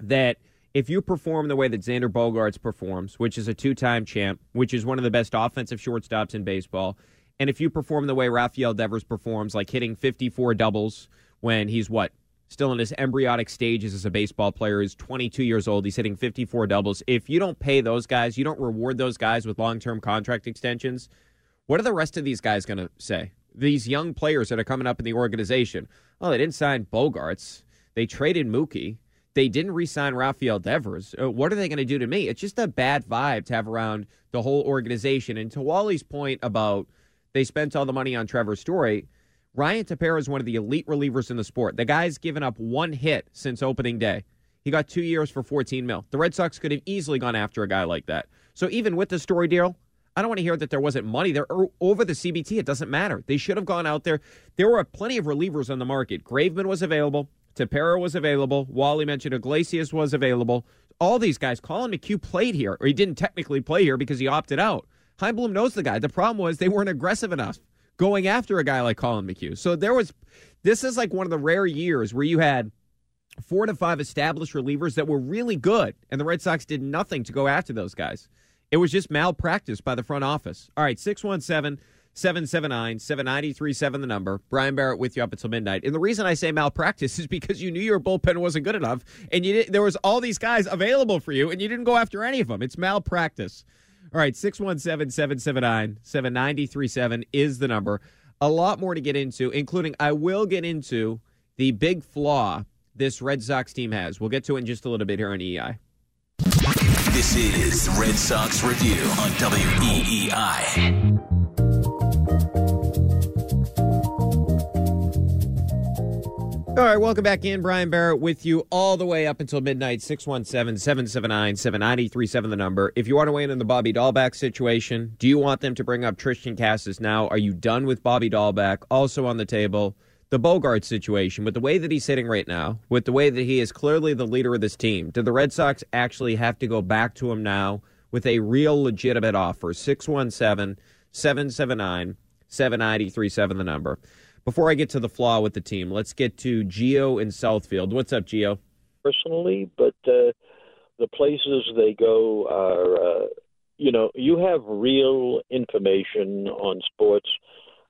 that if you perform the way that Xander Bogaerts performs, which is a two-time champ, which is one of the best offensive shortstops in baseball, and if you perform the way Rafael Devers performs, like hitting 54 doubles when he's what still in his embryonic stages as a baseball player, he's 22 years old, he's hitting 54 doubles. If you don't pay those guys, you don't reward those guys with long-term contract extensions. What are the rest of these guys going to say? These young players that are coming up in the organization. Oh, they didn't sign Bogaerts. They traded Mookie. They didn't re-sign Rafael Devers. Uh, what are they going to do to me? It's just a bad vibe to have around the whole organization. And to Wally's point about they spent all the money on Trevor Story, Ryan Tepera is one of the elite relievers in the sport. The guy's given up one hit since opening day. He got two years for 14 mil. The Red Sox could have easily gone after a guy like that. So even with the story deal, I don't want to hear that there wasn't money there over the CBT. It doesn't matter. They should have gone out there. There were plenty of relievers on the market. Graveman was available. Tepera was available. Wally mentioned Iglesias was available. All these guys. Colin McHugh played here, or he didn't technically play here because he opted out. Chaim Bloom knows the guy. The problem was they weren't aggressive enough going after a guy like Colin McHugh. So there was. This is like one of the rare years where you had four to five established relievers that were really good, and the Red Sox did nothing to go after those guys. It was just malpractice by the front office. All right, 617 779 7937, the number. Brian Barrett with you up until midnight. And the reason I say malpractice is because you knew your bullpen wasn't good enough, and you did, there was all these guys available for you, and you didn't go after any of them. It's malpractice. All right, 617 779 7937 is the number. A lot more to get into, including I will get into the big flaw this Red Sox team has. We'll get to it in just a little bit here on EI. This is Red Sox Review on WEEI. All right, welcome back in. Brian Barrett with you all the way up until midnight. 617 779 7937, the number. If you want to weigh in on the Bobby Dalbec situation, do you want them to bring up Triston Casas now? Are you done with Bobby Dalbec? Also on the table, the Bogaerts situation, with the way that he's sitting right now, with the way that he is clearly the leader of this team, do the Red Sox actually have to go back to him now with a real legitimate offer? 617 779 7937, the number. Before I get to the flaw with the team, let's get to Geo in Southfield. What's up, Geo? Personally, but uh, the places they go are, uh, you know, you have real information on sports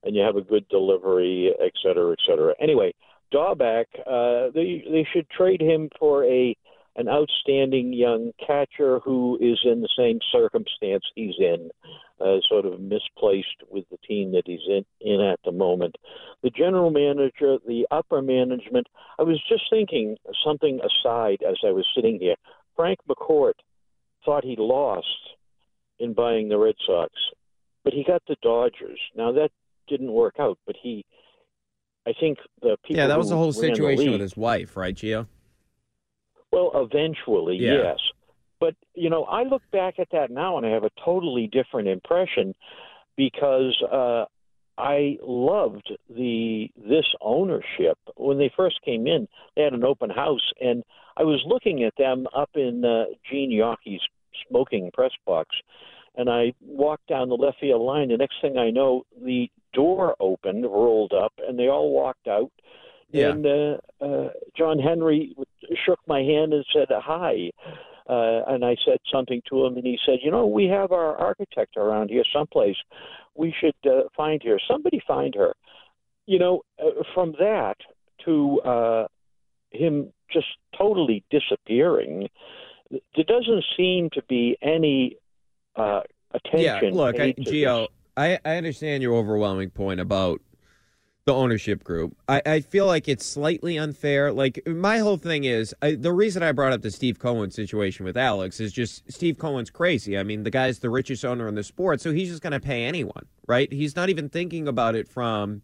and you have a good delivery, et cetera, et cetera. Anyway, Dalbec, uh, they they should trade him for a an outstanding young catcher who is in the same circumstance he's in, uh, sort of misplaced with the team that he's in, in at the moment. The general manager, the upper management, I was just thinking something aside as I was sitting here. Frank McCourt thought he lost in buying the Red Sox, but he got the Dodgers. Now that didn't work out, but he, I think the people. Yeah, that was the whole situation the with his wife, right, Gio? Well, eventually, Yeah. yes. But you know, I look back at that now and I have a totally different impression because uh, I loved the this ownership when they first came in. They had an open house, and I was looking at them up in uh, Jean Yawkey's smoking press box, and I walked down the left field line. The next thing I know, the door opened, rolled up, and they all walked out. Yeah. And uh, uh, John Henry shook my hand and said hi. Uh, and I said something to him, and he said, "You know, we have our architect around here someplace. We should uh, find her. Somebody find her." You know, uh, from that to uh, him just totally disappearing, there doesn't seem to be any uh, Yeah, attention. look, I, paid to Gio, this. I, I understand your overwhelming point about the ownership group. I, I feel like it's slightly unfair. Like, my whole thing is I, the reason I brought up the Steve Cohen situation with Alex is just Steve Cohen's crazy. I mean, the guy's the richest owner in the sport, so he's just going to pay anyone, right? He's not even thinking about it from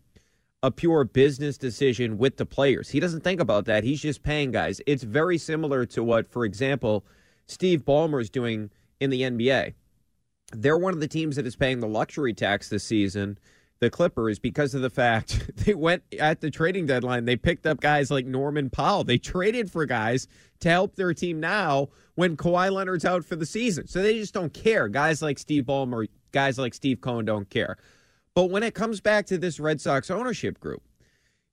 a pure business decision with the players. He doesn't think about that. He's just paying guys. It's very similar to what, for example, Steve Ballmer is doing in the NBA. They're one of the teams that is paying the luxury tax this season, the Clippers, because of the fact they went at the trading deadline. They picked up guys like Norman Powell. They traded for guys to help their team now when Kawhi Leonard's out for the season. So they just don't care. Guys like Steve Ballmer, guys like Steve Cohen don't care. But when it comes back to this Red Sox ownership group,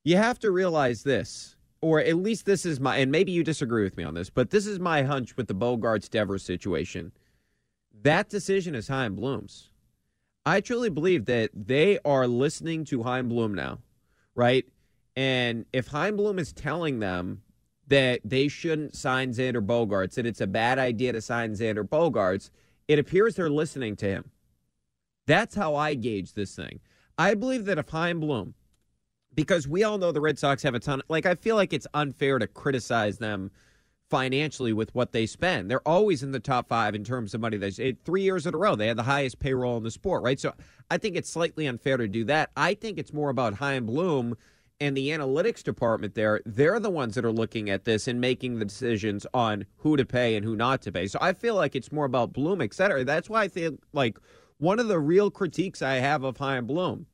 you have to realize this, or at least this is my, and maybe you disagree with me on this, but this is my hunch with the Bogaerts Devers situation. That decision is Chaim Bloom's. I truly believe that they are listening to Chaim Bloom now, right? And if Chaim Bloom is telling them that they shouldn't sign Xander Bogaerts, that it's a bad idea to sign Xander Bogaerts, it appears they're listening to him. That's how I gauge this thing. I believe that if Chaim Bloom, because we all know the Red Sox have a ton, like I feel like it's unfair to criticize them financially with what they spend. They're always in the top five in terms of money. They three years in a row they had the highest payroll in the sport, right? So I think it's slightly unfair to do that. I think it's more about Chaim Bloom and the analytics department there, they're the ones that are looking at this and making the decisions on who to pay and who not to pay. So I feel like it's more about Bloom, et cetera. That's why I think like one of the real critiques I have of Chaim Bloom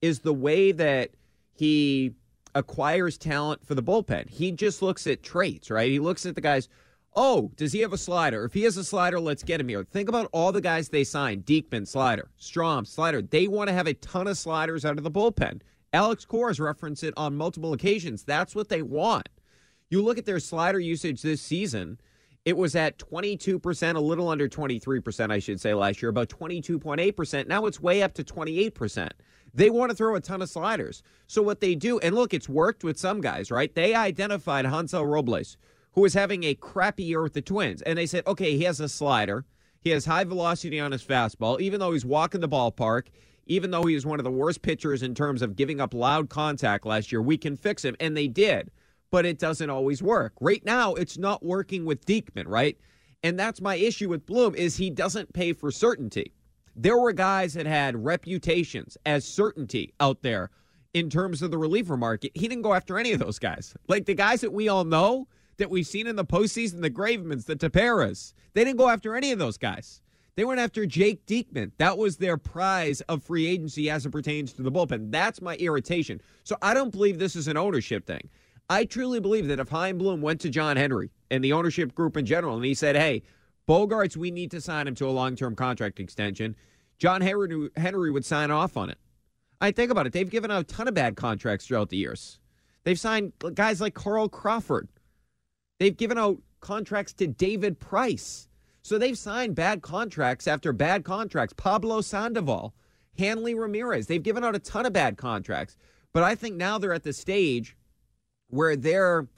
is the way that he acquires talent for the bullpen. He just looks at traits, right? He looks at the guys. Oh, does he have a slider? If he has a slider, let's get him here. Think about all the guys they signed: Diekman, slider; Strahm, slider. They want to have a ton of sliders out of the bullpen. Alex Cora referenced it on multiple occasions. That's what they want. You look at their slider usage this season. It was at 22%, a little under 23%, I should say, last year, about 22.8%. Now it's way up to 28%. They want to throw a ton of sliders. So what they do, and look, it's worked with some guys, right? They identified Hansel Robles, who was having a crappy year with the Twins, and they said, okay, he has a slider. He has high velocity on his fastball. Even though he's walking the ballpark, even though he was one of the worst pitchers in terms of giving up loud contact last year, we can fix him. And they did, but it doesn't always work. Right now, it's not working with Diekman, right? And that's my issue with Bloom is he doesn't pay for certainty. There were guys that had reputations as certainty out there in terms of the reliever market. He didn't go after any of those guys. Like the guys that we all know that we've seen in the postseason, the Gravemans, the Tepera's, they didn't go after any of those guys. They went after Jake Diekman. That was their prize of free agency as it pertains to the bullpen. That's my irritation. So I don't believe this is an ownership thing. I truly believe that if Chaim Bloom went to John Henry and the ownership group in general and he said, hey, Bogaerts, we need to sign him to a long term contract extension, John Henry, Henry would sign off on it. I think about it. They've given out a ton of bad contracts throughout the years. They've signed guys like Carl Crawford. They've given out contracts to David Price. So they've signed bad contracts after bad contracts. Pablo Sandoval, Hanley Ramirez. They've given out a ton of bad contracts. But I think now they're at the stage where they're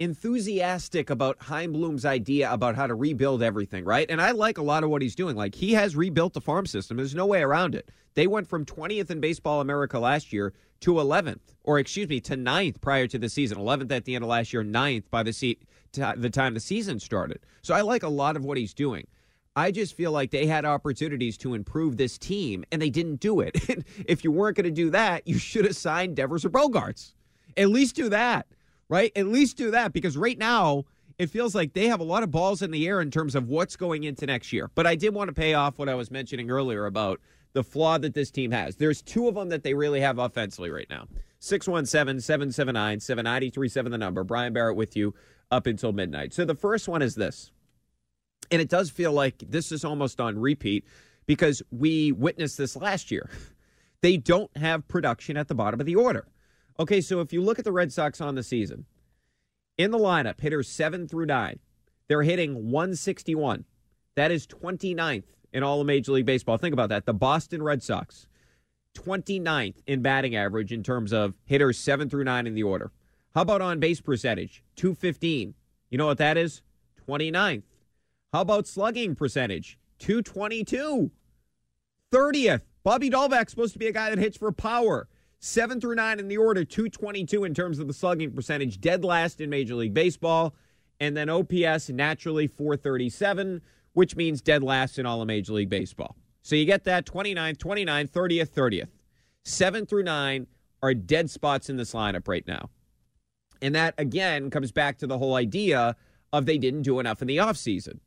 enthusiastic about Chaim Bloom's idea about how to rebuild everything, right? And I like a lot of what he's doing. Like he has rebuilt the farm system. There's no way around it. They went from 20th in Baseball America last year to 11th, or excuse me, to 9th prior to the season. 11th at the end of last year, 9th by the, se- the time the season started. So I like a lot of what he's doing. I just feel like they had opportunities to improve this team and they didn't do it. if you weren't going to do that, you should have signed Devers or Bogaerts. At least do that right? At least do that because right now it feels like they have a lot of balls in the air in terms of what's going into next year. But I did want to pay off what I was mentioning earlier about the flaw that this team has. There's two of them that they really have offensively right now. 617 779 7937, the number. Brian Barrett with you up until midnight. So the first one is this. And it does feel like this is almost on repeat because we witnessed this last year. They don't have production at the bottom of the order. Okay, so if you look at the Red Sox on the season, in the lineup, hitters seven through nine, they're hitting 161. That is 29th in all of Major League Baseball. Think about that. The Boston Red Sox, 29th in batting average in terms of hitters seven through nine in the order. How about on base percentage? 215. You know what that is? 29th. How about slugging percentage? 222. 30th. Bobby Dalbec's supposed to be a guy that hits for power. Seven through nine in the order, 222 in terms of the slugging percentage, dead last in Major League Baseball. And then OPS naturally 437, which means dead last in all of Major League Baseball. So you get that 29th, 29th, 30th, 30th. Seven through nine are dead spots in this lineup right now. And that, again, comes back to the whole idea of they didn't do enough in the offseason.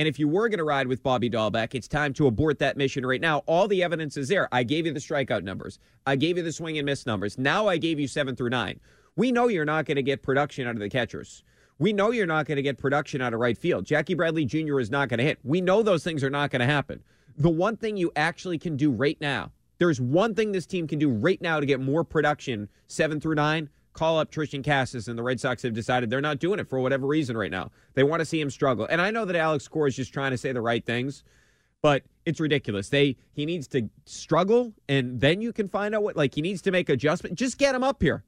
And if you were going to ride with Bobby Dalbec, it's time to abort that mission right now. All the evidence is there. I gave you the strikeout numbers. I gave you the swing and miss numbers. Now I gave you seven through nine. We know you're not going to get production out of the catchers. We know you're not going to get production out of right field. Jackie Bradley Jr. is not going to hit. We know those things are not going to happen. The one thing you actually can do right now, there's one thing this team can do right now to get more production, seven through nine call up Triston Casas, and the Red Sox have decided they're not doing it for whatever reason right now. They want to see him struggle. And I know that Alex Cora is just trying to say the right things, but it's ridiculous. They he needs to struggle, and then you can find out what like he needs to make adjustment. Just get him up here.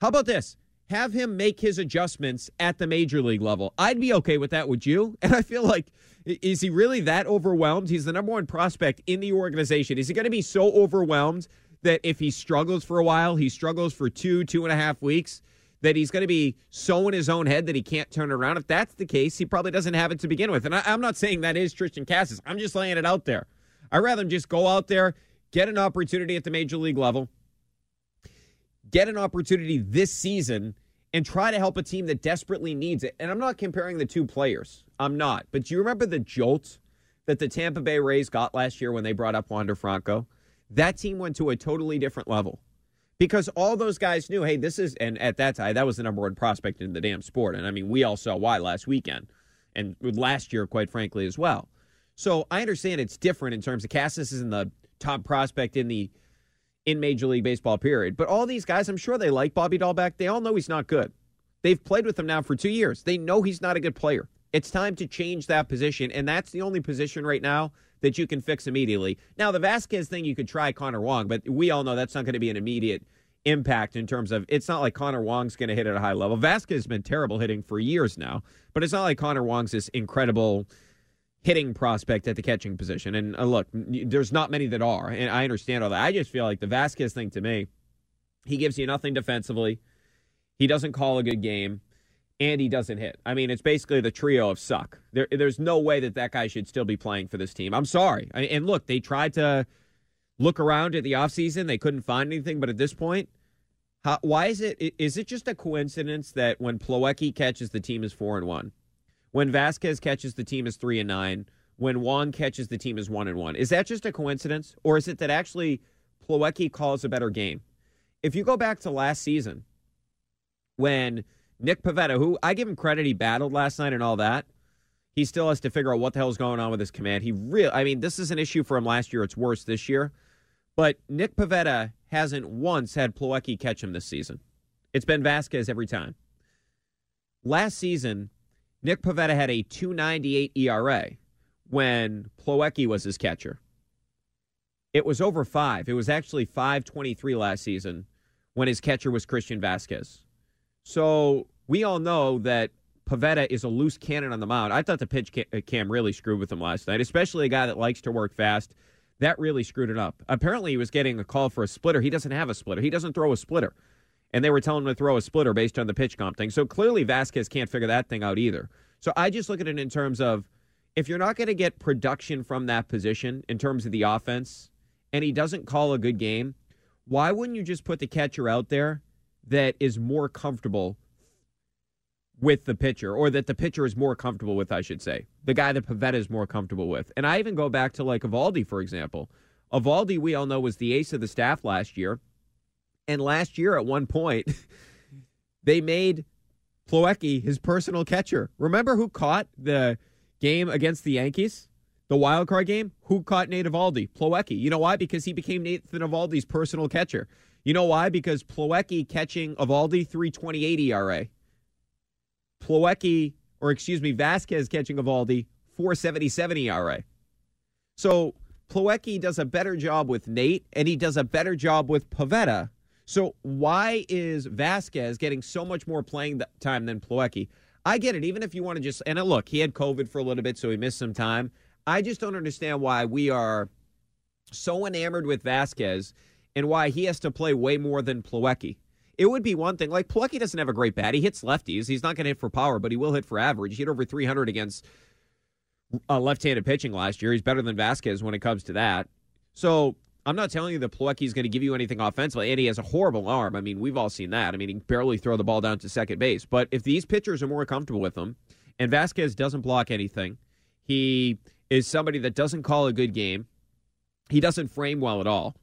How about this? Have him make his adjustments at the major league level. I'd be okay with that. Would you? And I feel like is he really that overwhelmed? He's the number one prospect in the organization. Is he going to be so overwhelmed that if he struggles for a while, he struggles for two, two and a half weeks, that he's going to be so in his own head that he can't turn around. If that's the case, he probably doesn't have it to begin with. And I, am not saying that is Triston Casas. I'm just laying it out there. I'd rather him just go out there, get an opportunity at the major league level, get an opportunity this season, and try to help a team that desperately needs it. And I'm not comparing the two players. I'm not. But do you remember the jolt that the Tampa Bay Rays got last year when they brought up Wander Franco? That team went to a totally different level because all those guys knew, hey, this is, and at that time, that was the number one prospect in the damn sport. And I mean, we all saw why last weekend and last year, quite frankly, as well. So I understand it's different in terms of Casas isn't the top prospect in the in Major League Baseball, period. But all these guys, I'm sure they like Bobby Dalbec. They all know he's not good. They've played with him now for two years. They know he's not a good player. It's time to change that position, and that's the only position right now that you can fix immediately. Now, the Vázquez thing, you could try Connor Wong, but we all know that's not going to be an immediate impact in terms of it's not like Connor Wong's going to hit at a high level. Vázquez has been terrible hitting for years now, but it's not like Connor Wong's this incredible hitting prospect at the catching position. And uh, look, there's not many that are, and I understand all that. I just feel like the Vázquez thing to me, he gives you nothing defensively. He doesn't call a good game, and he doesn't hit. I mean, it's basically the trio of suck. There, there's no way that that guy should still be playing for this team. I'm sorry. I, and look, they tried to look around at the offseason. They couldn't find anything, but at this point, how, why is it? Is it just a coincidence that when Plawecki catches, the team is four and one? When Vázquez catches, the team is three and nine. When Wong catches, the team is one and one. Is that just a coincidence, or is it that actually Plawecki calls a better game? If you go back to last season, when Nick Pivetta, who I give him credit, he battled last night and all that. He still has to figure out what the hell's going on with his command. He real, I mean, this is an issue for him last year. It's worse this year. But Nick Pivetta hasn't once had Plawecki catch him this season. It's been Vázquez every time. Last season, Nick Pivetta had a 298 ERA when Plawecki was his catcher. It was over five. It was actually 523 last season when his catcher was Christian Vázquez. So we all know that Pivetta is a loose cannon on the mound. I thought the pitch uh, cam really screwed with him last night, especially a guy that likes to work fast. That really screwed it up. Apparently, he was getting a call for a splitter. He doesn't have a splitter. He doesn't throw a splitter and they were telling him to throw a splitter based on the PitchCom thing. So clearly Vázquez can't figure that thing out either. So I just look at it in terms of if you're not going to get production from that position in terms of the offense, and he doesn't call a good game, why wouldn't you just put the catcher out there that is more comfortable with the pitcher, or that the pitcher is more comfortable with, I should say, the guy that Pivetta is more comfortable with? And I even go back to like Eovaldi, for example. Eovaldi, we all know, was the ace of the staff last year. And last year, at one point, they made Plawecki his personal catcher. Remember who caught the game against the Yankees? The wild card game? Who caught Nate Eovaldi? Plawecki. You know why? Because he became Nathan Eovaldi's personal catcher. You know why? Because Plawecki catching Eovaldi 328 ERA. Plawecki, or excuse me, Vázquez catching Eovaldi 477 ERA. So Plawecki does a better job with Nate, and he does a better job with Pivetta so why is Vázquez getting so much more playing time than Plawecki? I get it. Even if you want to just and uh, look, he had COVID for a little bit, so he missed some time. I just don't understand why we are so enamored with Vázquez and why he has to play way more than Plawecki. It would be one thing. Like Plucky doesn't have a great bat. He hits lefties. He's not going to hit for power, but he will hit for average. He hit over 300 against uh, left-handed pitching last year. He's better than Vázquez when it comes to that. So I'm not telling you that Plawecki is going to give you anything offensively, and he has a horrible arm. I mean, we've all seen that. I mean, he can barely throw the ball down to second base. But if these pitchers are more comfortable with him, and Vázquez doesn't block anything, he is somebody that doesn't call a good game. He doesn't frame well at all.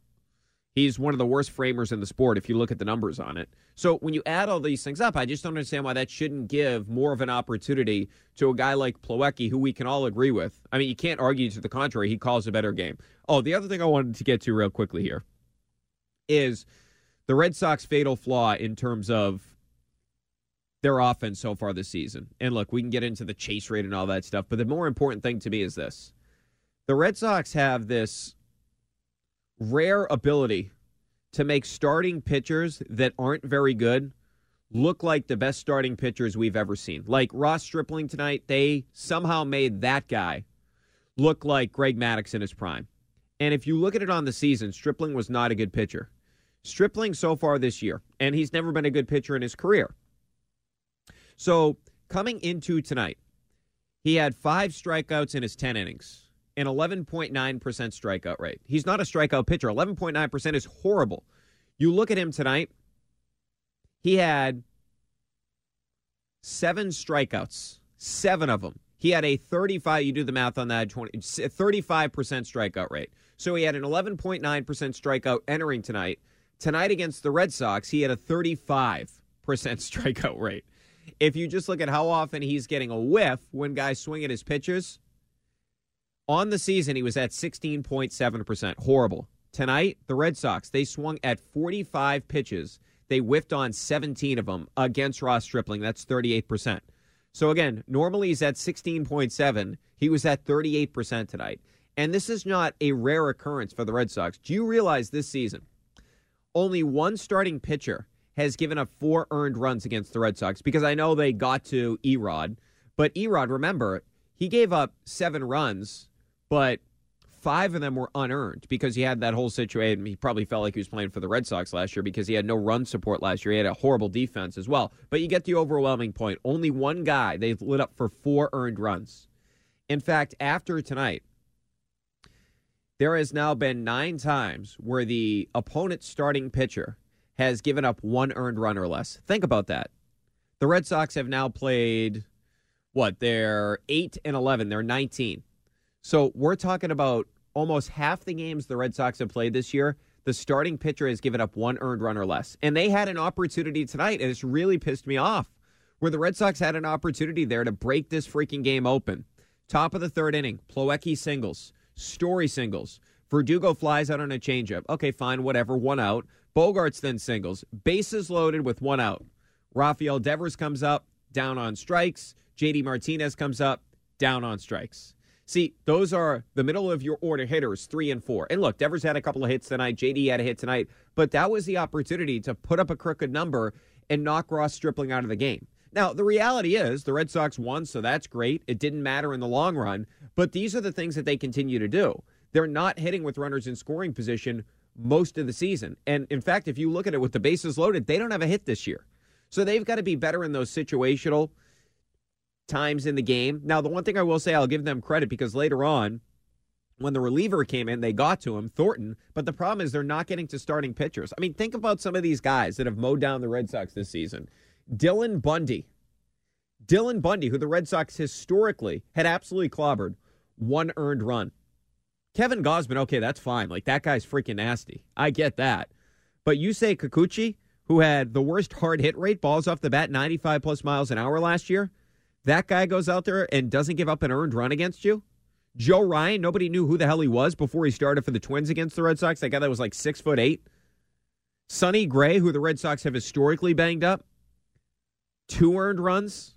He's one of the worst framers in the sport if you look at the numbers on it. So when you add all these things up, I just don't understand why that shouldn't give more of an opportunity to a guy like Plawecki, who we can all agree with. I mean, you can't argue to the contrary. He calls a better game. Oh, the other thing I wanted to get to real quickly here is the Red Sox fatal flaw in terms of their offense so far this season. And look, we can get into the chase rate and all that stuff, but the more important thing to me is this. The Red Sox have this rare ability to make starting pitchers that aren't very good look like the best starting pitchers we've ever seen. Like Ross Stripling tonight, they somehow made that guy look like Greg Maddux in his prime. And if you look at it on the season, Stripling was not a good pitcher. Stripling so far this year, and he's never been a good pitcher in his career. So coming into tonight, he had five strikeouts in his 10 innings an 11.9% strikeout rate. He's not a strikeout pitcher. 11.9% is horrible. You look at him tonight, he had seven strikeouts, seven of them. He had a 35, you do the math on that, 20, 35% strikeout rate. So he had an 11.9% strikeout entering tonight. Tonight against the Red Sox, he had a 35% strikeout rate. If you just look at how often he's getting a whiff when guys swing at his pitches, on the season, he was at 16.7%. Horrible. Tonight, the Red Sox, they swung at 45 pitches. They whiffed on 17 of them against Ross Stripling. That's 38%. So again, normally he's at 16.7. He was at 38% tonight. And this is not a rare occurrence for the Red Sox. Do you realize this season, only one starting pitcher has given up four earned runs against the Red Sox? Because I know they got to Erod, but Erod, remember, he gave up seven runs but five of them were unearned because he had that whole situation. He probably felt like he was playing for the Red Sox last year because he had no run support last year. He had a horrible defense as well. But you get the overwhelming point. Only one guy they lit up for four earned runs. In fact, after tonight, there has now been nine times where the opponent's starting pitcher has given up one earned run or less. Think about that. The Red Sox have now played what? They're 8 and 11. They're 19. So we're talking about almost half the games the Red Sox have played this year. The starting pitcher has given up one earned run or less. And they had an opportunity tonight, and it's really pissed me off, where the Red Sox had an opportunity there to break this freaking game open. Top of the third inning, Plawecki singles, Story singles. Verdugo flies out on a changeup. Okay, fine, whatever, one out. Bogaerts then singles. Bases loaded with one out. Rafael Devers comes up, down on strikes. JD Martinez comes up, down on strikes. See, those are the middle of your order hitters, three and four. And look, Devers had a couple of hits tonight. JD had a hit tonight, but that was the opportunity to put up a crooked number and knock Ross Stripling out of the game. Now, the reality is the Red Sox won, so that's great. It didn't matter in the long run, but these are the things that they continue to do. They're not hitting with runners in scoring position most of the season. And in fact, if you look at it with the bases loaded, they don't have a hit this year. So they've got to be better in those situational times in the game. Now, the one thing I will say, I'll give them credit because later on, when the reliever came in, they got to him, Thornton. But the problem is they're not getting to starting pitchers. I mean, think about some of these guys that have mowed down the Red Sox this season. Dylan Bundy. Dylan Bundy, who the Red Sox historically had absolutely clobbered, one earned run. Kevin Gausman, okay, that's fine. Like, that guy's freaking nasty. I get that. But you say Kikuchi, who had the worst hard hit rate, balls off the bat, 95 plus miles an hour last year, that guy goes out there and doesn't give up an earned run against you. Joe Ryan, nobody knew who the hell he was before he started for the Twins against the Red Sox. That guy that was like six foot eight. Sonny Gray, who the Red Sox have historically banged up, two earned runs.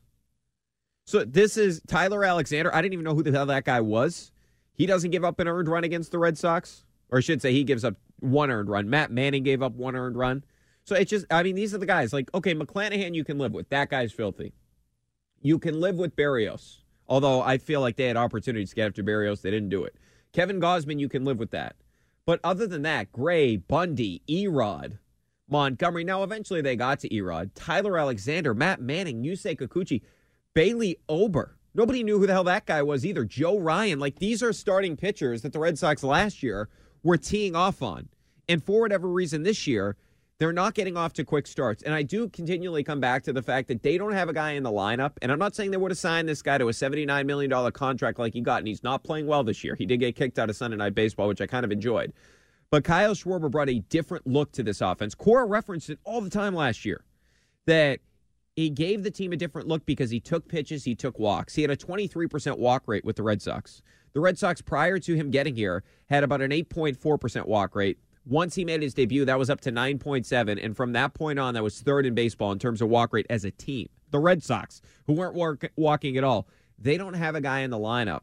So this is Tyler Alexander. I didn't even know who the hell that guy was. He doesn't give up an earned run against the Red Sox, or I should say, he gives up one earned run. Matt Manning gave up one earned run. So it's just, I mean, these are the guys. Like, okay, McClanahan, you can live with. That guy's filthy. You can live with Berrios. although I feel like they had opportunities to get after Berrios. They didn't do it. Kevin Gausman, you can live with that. But other than that, Gray, Bundy, Erod, Montgomery. Now, eventually they got to Erod. Tyler Alexander, Matt Manning, Yusei Kikuchi, Bailey Ober. Nobody knew who the hell that guy was either. Joe Ryan. Like, these are starting pitchers that the Red Sox last year were teeing off on. And for whatever reason this year, they're not getting off to quick starts. And I do continually come back to the fact that they don't have a guy in the lineup. And I'm not saying they would have signed this guy to a $79 million contract like he got, and he's not playing well this year. He did get kicked out of Sunday Night Baseball, which I kind of enjoyed. But Kyle Schwarber brought a different look to this offense. Cora referenced it all the time last year that he gave the team a different look because he took pitches, he took walks. He had a 23% walk rate with the Red Sox. The Red Sox, prior to him getting here, had about an 8.4% walk rate. Once he made his debut, that was up to 9.7. And from that point on, that was third in baseball in terms of walk rate as a team. The Red Sox, who weren't walk- walking at all, they don't have a guy in the lineup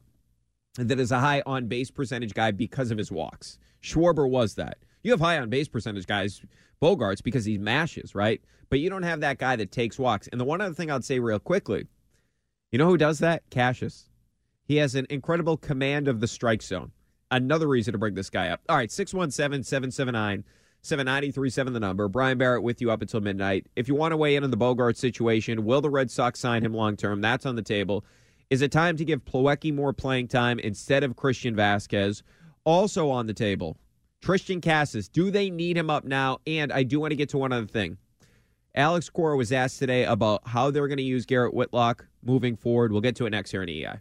that is a high on base percentage guy because of his walks. Schwarber was that. You have high on base percentage guys, Bogaerts, because he mashes, right? But you don't have that guy that takes walks. And the one other thing I'd say real quickly, you know who does that? Casas. He has an incredible command of the strike zone another reason to bring this guy up. All right, 617 779 7937, the number. Brian Barrett with you up until midnight. If you want to weigh in on the Bogaerts situation, will the Red Sox sign him long term? That's on the table. Is it time to give Plawecki more playing time instead of Christian Vázquez? Also on the table, Triston Casas. Do they need him up now? And I do want to get to one other thing. Alex Cora was asked today about how they're going to use Garrett Whitlock moving forward. We'll get to it next here in EI.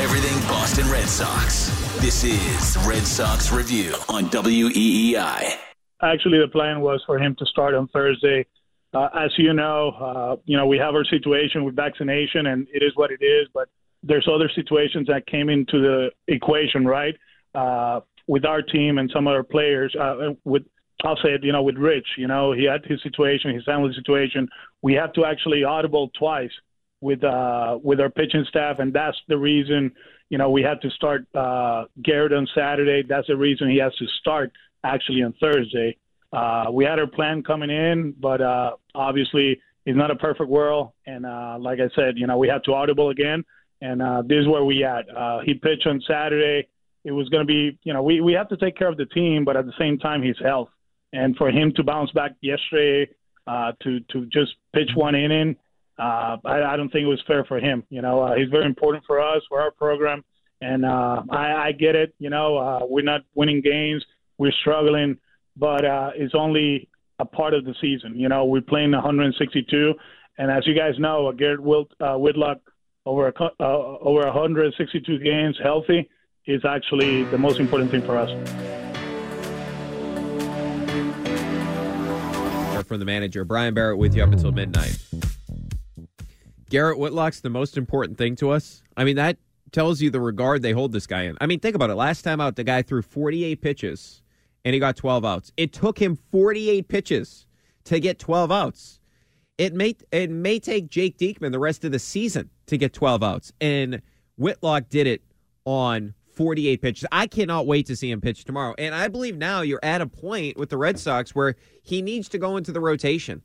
Everything Boston Red Sox. This is Red Sox Review on WEEI. Actually, the plan was for him to start on Thursday. Uh, as you know, uh, you know we have our situation with vaccination, and it is what it is. But there's other situations that came into the equation, right? Uh, with our team and some other players. Uh, with I'll say it, you know, with Rich, you know, he had his situation, his family situation. We have to actually audible twice with uh, with our pitching staff, and that's the reason, you know, we had to start uh, Garrett on Saturday. That's the reason he has to start actually on Thursday. Uh, we had our plan coming in, but uh, obviously it's not a perfect world. And uh, like I said, you know, we have to audible again, and uh, this is where we at. Uh, he pitched on Saturday. It was going to be, you know, we we have to take care of the team, but at the same time, his health. And for him to bounce back yesterday, uh, to to just pitch one inning, uh, I, I don't think it was fair for him. You know, uh, he's very important for us, for our program, and uh, I, I get it. You know, uh, we're not winning games, we're struggling, but uh, it's only a part of the season. You know, we're playing 162, and as you guys know, uh, Garrett Wilt, uh, Whitlock over a, uh, over 162 games healthy is actually the most important thing for us. From the manager, Brian Barrett with you up until midnight. Garrett Whitlock's the most important thing to us. I mean, that tells you the regard they hold this guy in. I mean, think about it. Last time out, the guy threw 48 pitches and he got 12 outs. It took him 48 pitches to get 12 outs. It may it may take Jake Diekman the rest of the season to get 12 outs, and Whitlock did it on 48 pitches. I cannot wait to see him pitch tomorrow. And I believe now you're at a point with the Red Sox where he needs to go into the rotation.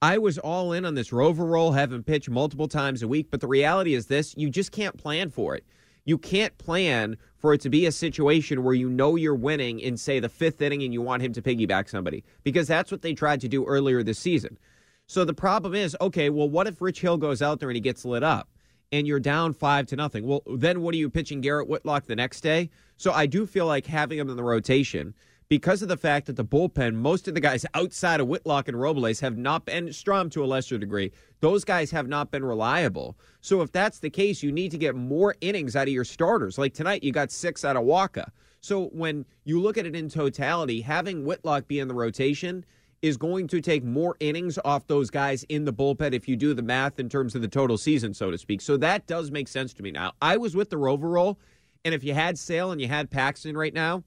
I was all in on this rover role, having him pitch multiple times a week, but the reality is this you just can't plan for it. You can't plan for it to be a situation where you know you're winning in, say, the fifth inning and you want him to piggyback somebody because that's what they tried to do earlier this season. So the problem is okay, well, what if Rich Hill goes out there and he gets lit up? and you're down five to nothing. Well, then what are you pitching Garrett Whitlock the next day? So I do feel like having him in the rotation because of the fact that the bullpen, most of the guys outside of Whitlock and Robles have not been Strahm to a lesser degree. Those guys have not been reliable. So if that's the case, you need to get more innings out of your starters. Like tonight, you got six out of Wacha. So when you look at it in totality, having Whitlock be in the rotation is going to take more innings off those guys in the bullpen if you do the math in terms of the total season, so to speak. So that does make sense to me now. I was with the Rover role, and if you had Sale and you had Paxton right now,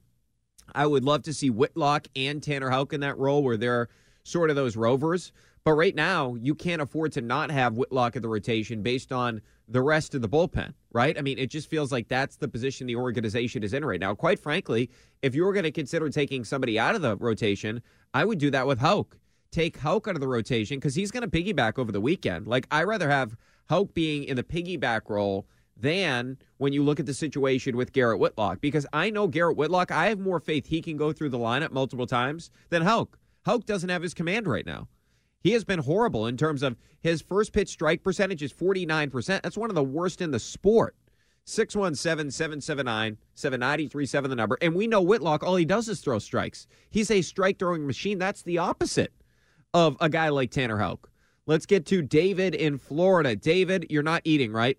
I would love to see Whitlock and Tanner Houck in that role where they're sort of those rovers. But right now, you can't afford to not have Whitlock in the rotation based on the rest of the bullpen, right? I mean, it just feels like that's the position the organization is in right now. Quite frankly, if you were going to consider taking somebody out of the rotation, I would do that with Houck. Take Houck out of the rotation because he's going to piggyback over the weekend. Like, i rather have Houck being in the piggyback role than when you look at the situation with Garrett Whitlock because I know Garrett Whitlock, I have more faith he can go through the lineup multiple times than Houck. Houck doesn't have his command right now. He has been horrible in terms of his first pitch strike percentage is 49%. That's one of the worst in the sport. 617 779 7937, the number. And we know Whitlock, all he does is throw strikes. He's a strike throwing machine. That's the opposite of a guy like Tanner Houck. Let's get to David in Florida. David, you're not eating, right?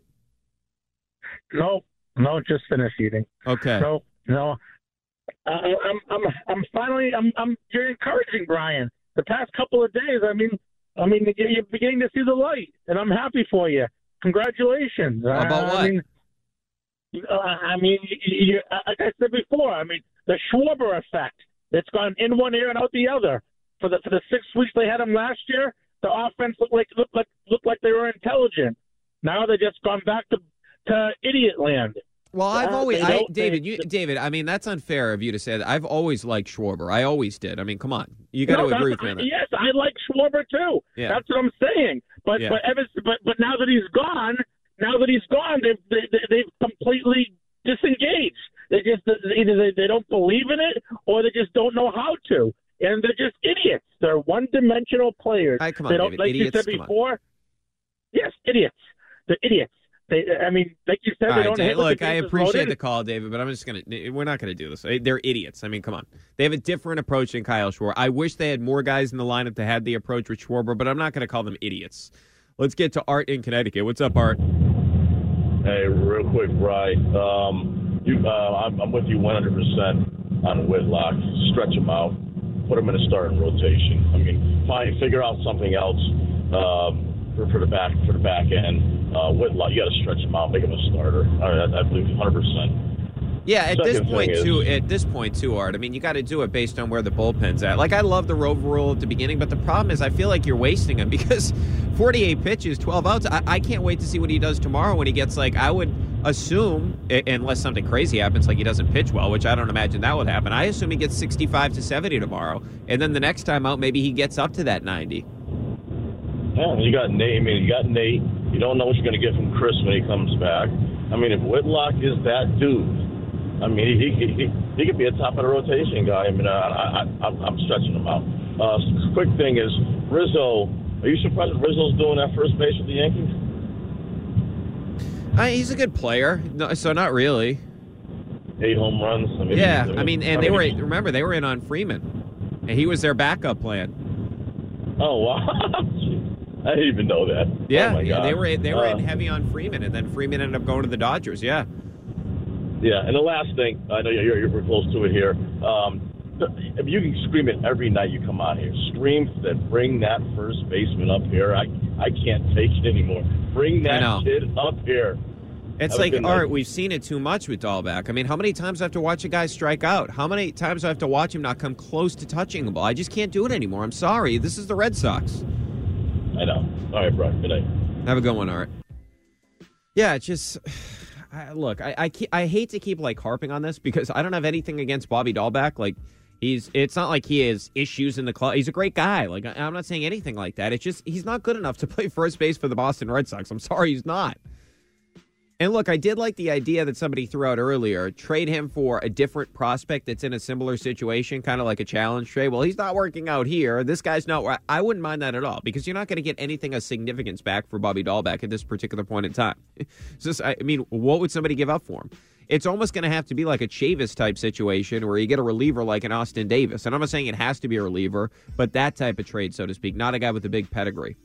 No, no, just finished eating. Okay. So, no, I, I'm, I'm, I'm finally, I'm, I'm. You're encouraging Brian. The past couple of days, I mean, I mean, you're beginning to see the light, and I'm happy for you. Congratulations. How about I, what? I mean, uh, I mean, you, you, like I said before, I mean, the Schwarber effect. It's gone in one ear and out the other. For the for the six weeks they had him last year, the offense looked like looked like looked like they were intelligent. Now they just gone back to to idiot land. Well, I've always, I, David, you, David. I mean, that's unfair of you to say that. I've always liked Schwarber. I always did. I mean, come on, you got No, to agree with me on that. Yes, I like Schwarber too. Yeah. That's what I'm saying. But Yeah. but ever, but but now that he's gone, now that he's gone, they've they, they- they've completely disengaged. They just either they, they don't believe in it or they just don't know how to, and they're just idiots. They're one-dimensional players. Right, come on, they don't David. like Idiots, you said before. Yes, idiots. They're idiots. They, I mean, like you said, All they right, don't Dave, hit look, the I appreciate loaded. the call, David, but I'm just gonna. We're not gonna do this. They're idiots. I mean, come on. They have a different approach than Kyle Schwarber. I wish they had more guys in the lineup that had the approach with Schwarber, but I'm not gonna call them idiots. Let's get to Art in Connecticut. What's up, Art? Hey, real quick, Bry. Um, you, uh, I'm, I'm with you 100% on Whitlock. Stretch him out. Put him in a starting rotation. I mean, find figure out something else um, for, for the back for the back end. Uh, Whitlock, you got to stretch him out, make him a starter. I, I believe 100%. Yeah, at this point is- too. At this point too, Art. I mean, you got to do it based on where the bullpen's at. Like I love the Rover rule at the beginning, but the problem is I feel like you're wasting him because 48 pitches, 12 outs. I, I can't wait to see what he does tomorrow when he gets like. I would assume, unless something crazy happens, like he doesn't pitch well, which I don't imagine that would happen. I assume he gets 65 to 70 tomorrow, and then the next time out, maybe he gets up to that 90. Yeah, you got Nate. I mean, you got Nate. You don't know what you're going to get from Chris when he comes back. I mean, if Whitlock is that dude, I mean, he he he, he could be a top of the rotation guy. I mean, I, I, I I'm I'm stretching him out. Uh, quick thing is Rizzo. Are you surprised Rizzo's doing that first base with the Yankees? Uh, he's a good player, no, so not really. Eight home runs. I mean, Yeah, I mean, and they were remember they were in on Freeman, and he was their backup plan. Oh wow! I didn't even know that. Yeah, oh, yeah, they were they were in Uh, heavy on Freeman, and then Freeman ended up going to the Dodgers. Yeah, Yeah, and the last thing, I know you're, you're close to it here. Um, if you can scream it every night you come out here, scream that bring that first baseman up here. I I can't take it anymore. Bring that kid up here. it's like Art. night. We've seen it too much with Dalbec. I mean, how many times do I have to watch a guy strike out? How many times do I have to watch him not come close to touching the ball? I just can't do it anymore. I'm sorry. This is the Red Sox. I know. All right, Brian. Good night. Have a good one, Art. Yeah, it's just I, look. I I, ke- I hate to keep like harping on this because I don't have anything against Bobby Dalbec. Like he's it's not like he has issues in the club. He's a great guy. Like I- I'm not saying anything like that. It's just he's not good enough to play first base for the Boston Red Sox. I'm sorry, he's not. And look, I did like the idea that somebody threw out earlier. Trade him for a different prospect that's in a similar situation, kind of like a challenge trade. Well, he's not working out here. This guy's not. I wouldn't mind that at all because you're not going to get anything of significance back for Bobby Dalbec at this particular point in time. Just, I mean, what would somebody give up for him? It's almost going to have to be like a Chavis type situation where you get a reliever like an Austin Davis. And I'm not saying it has to be a reliever, but that type of trade, so to speak, not a guy with a big pedigree.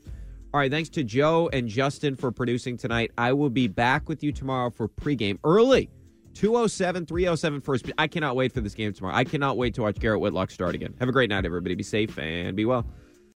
All right, thanks to Joe and Justin for producing tonight. I will be back with you tomorrow for pregame early. 207 307 first. I cannot wait for this game tomorrow. I cannot wait to watch Garrett Whitlock start again. Have a great night, everybody. Be safe and be well.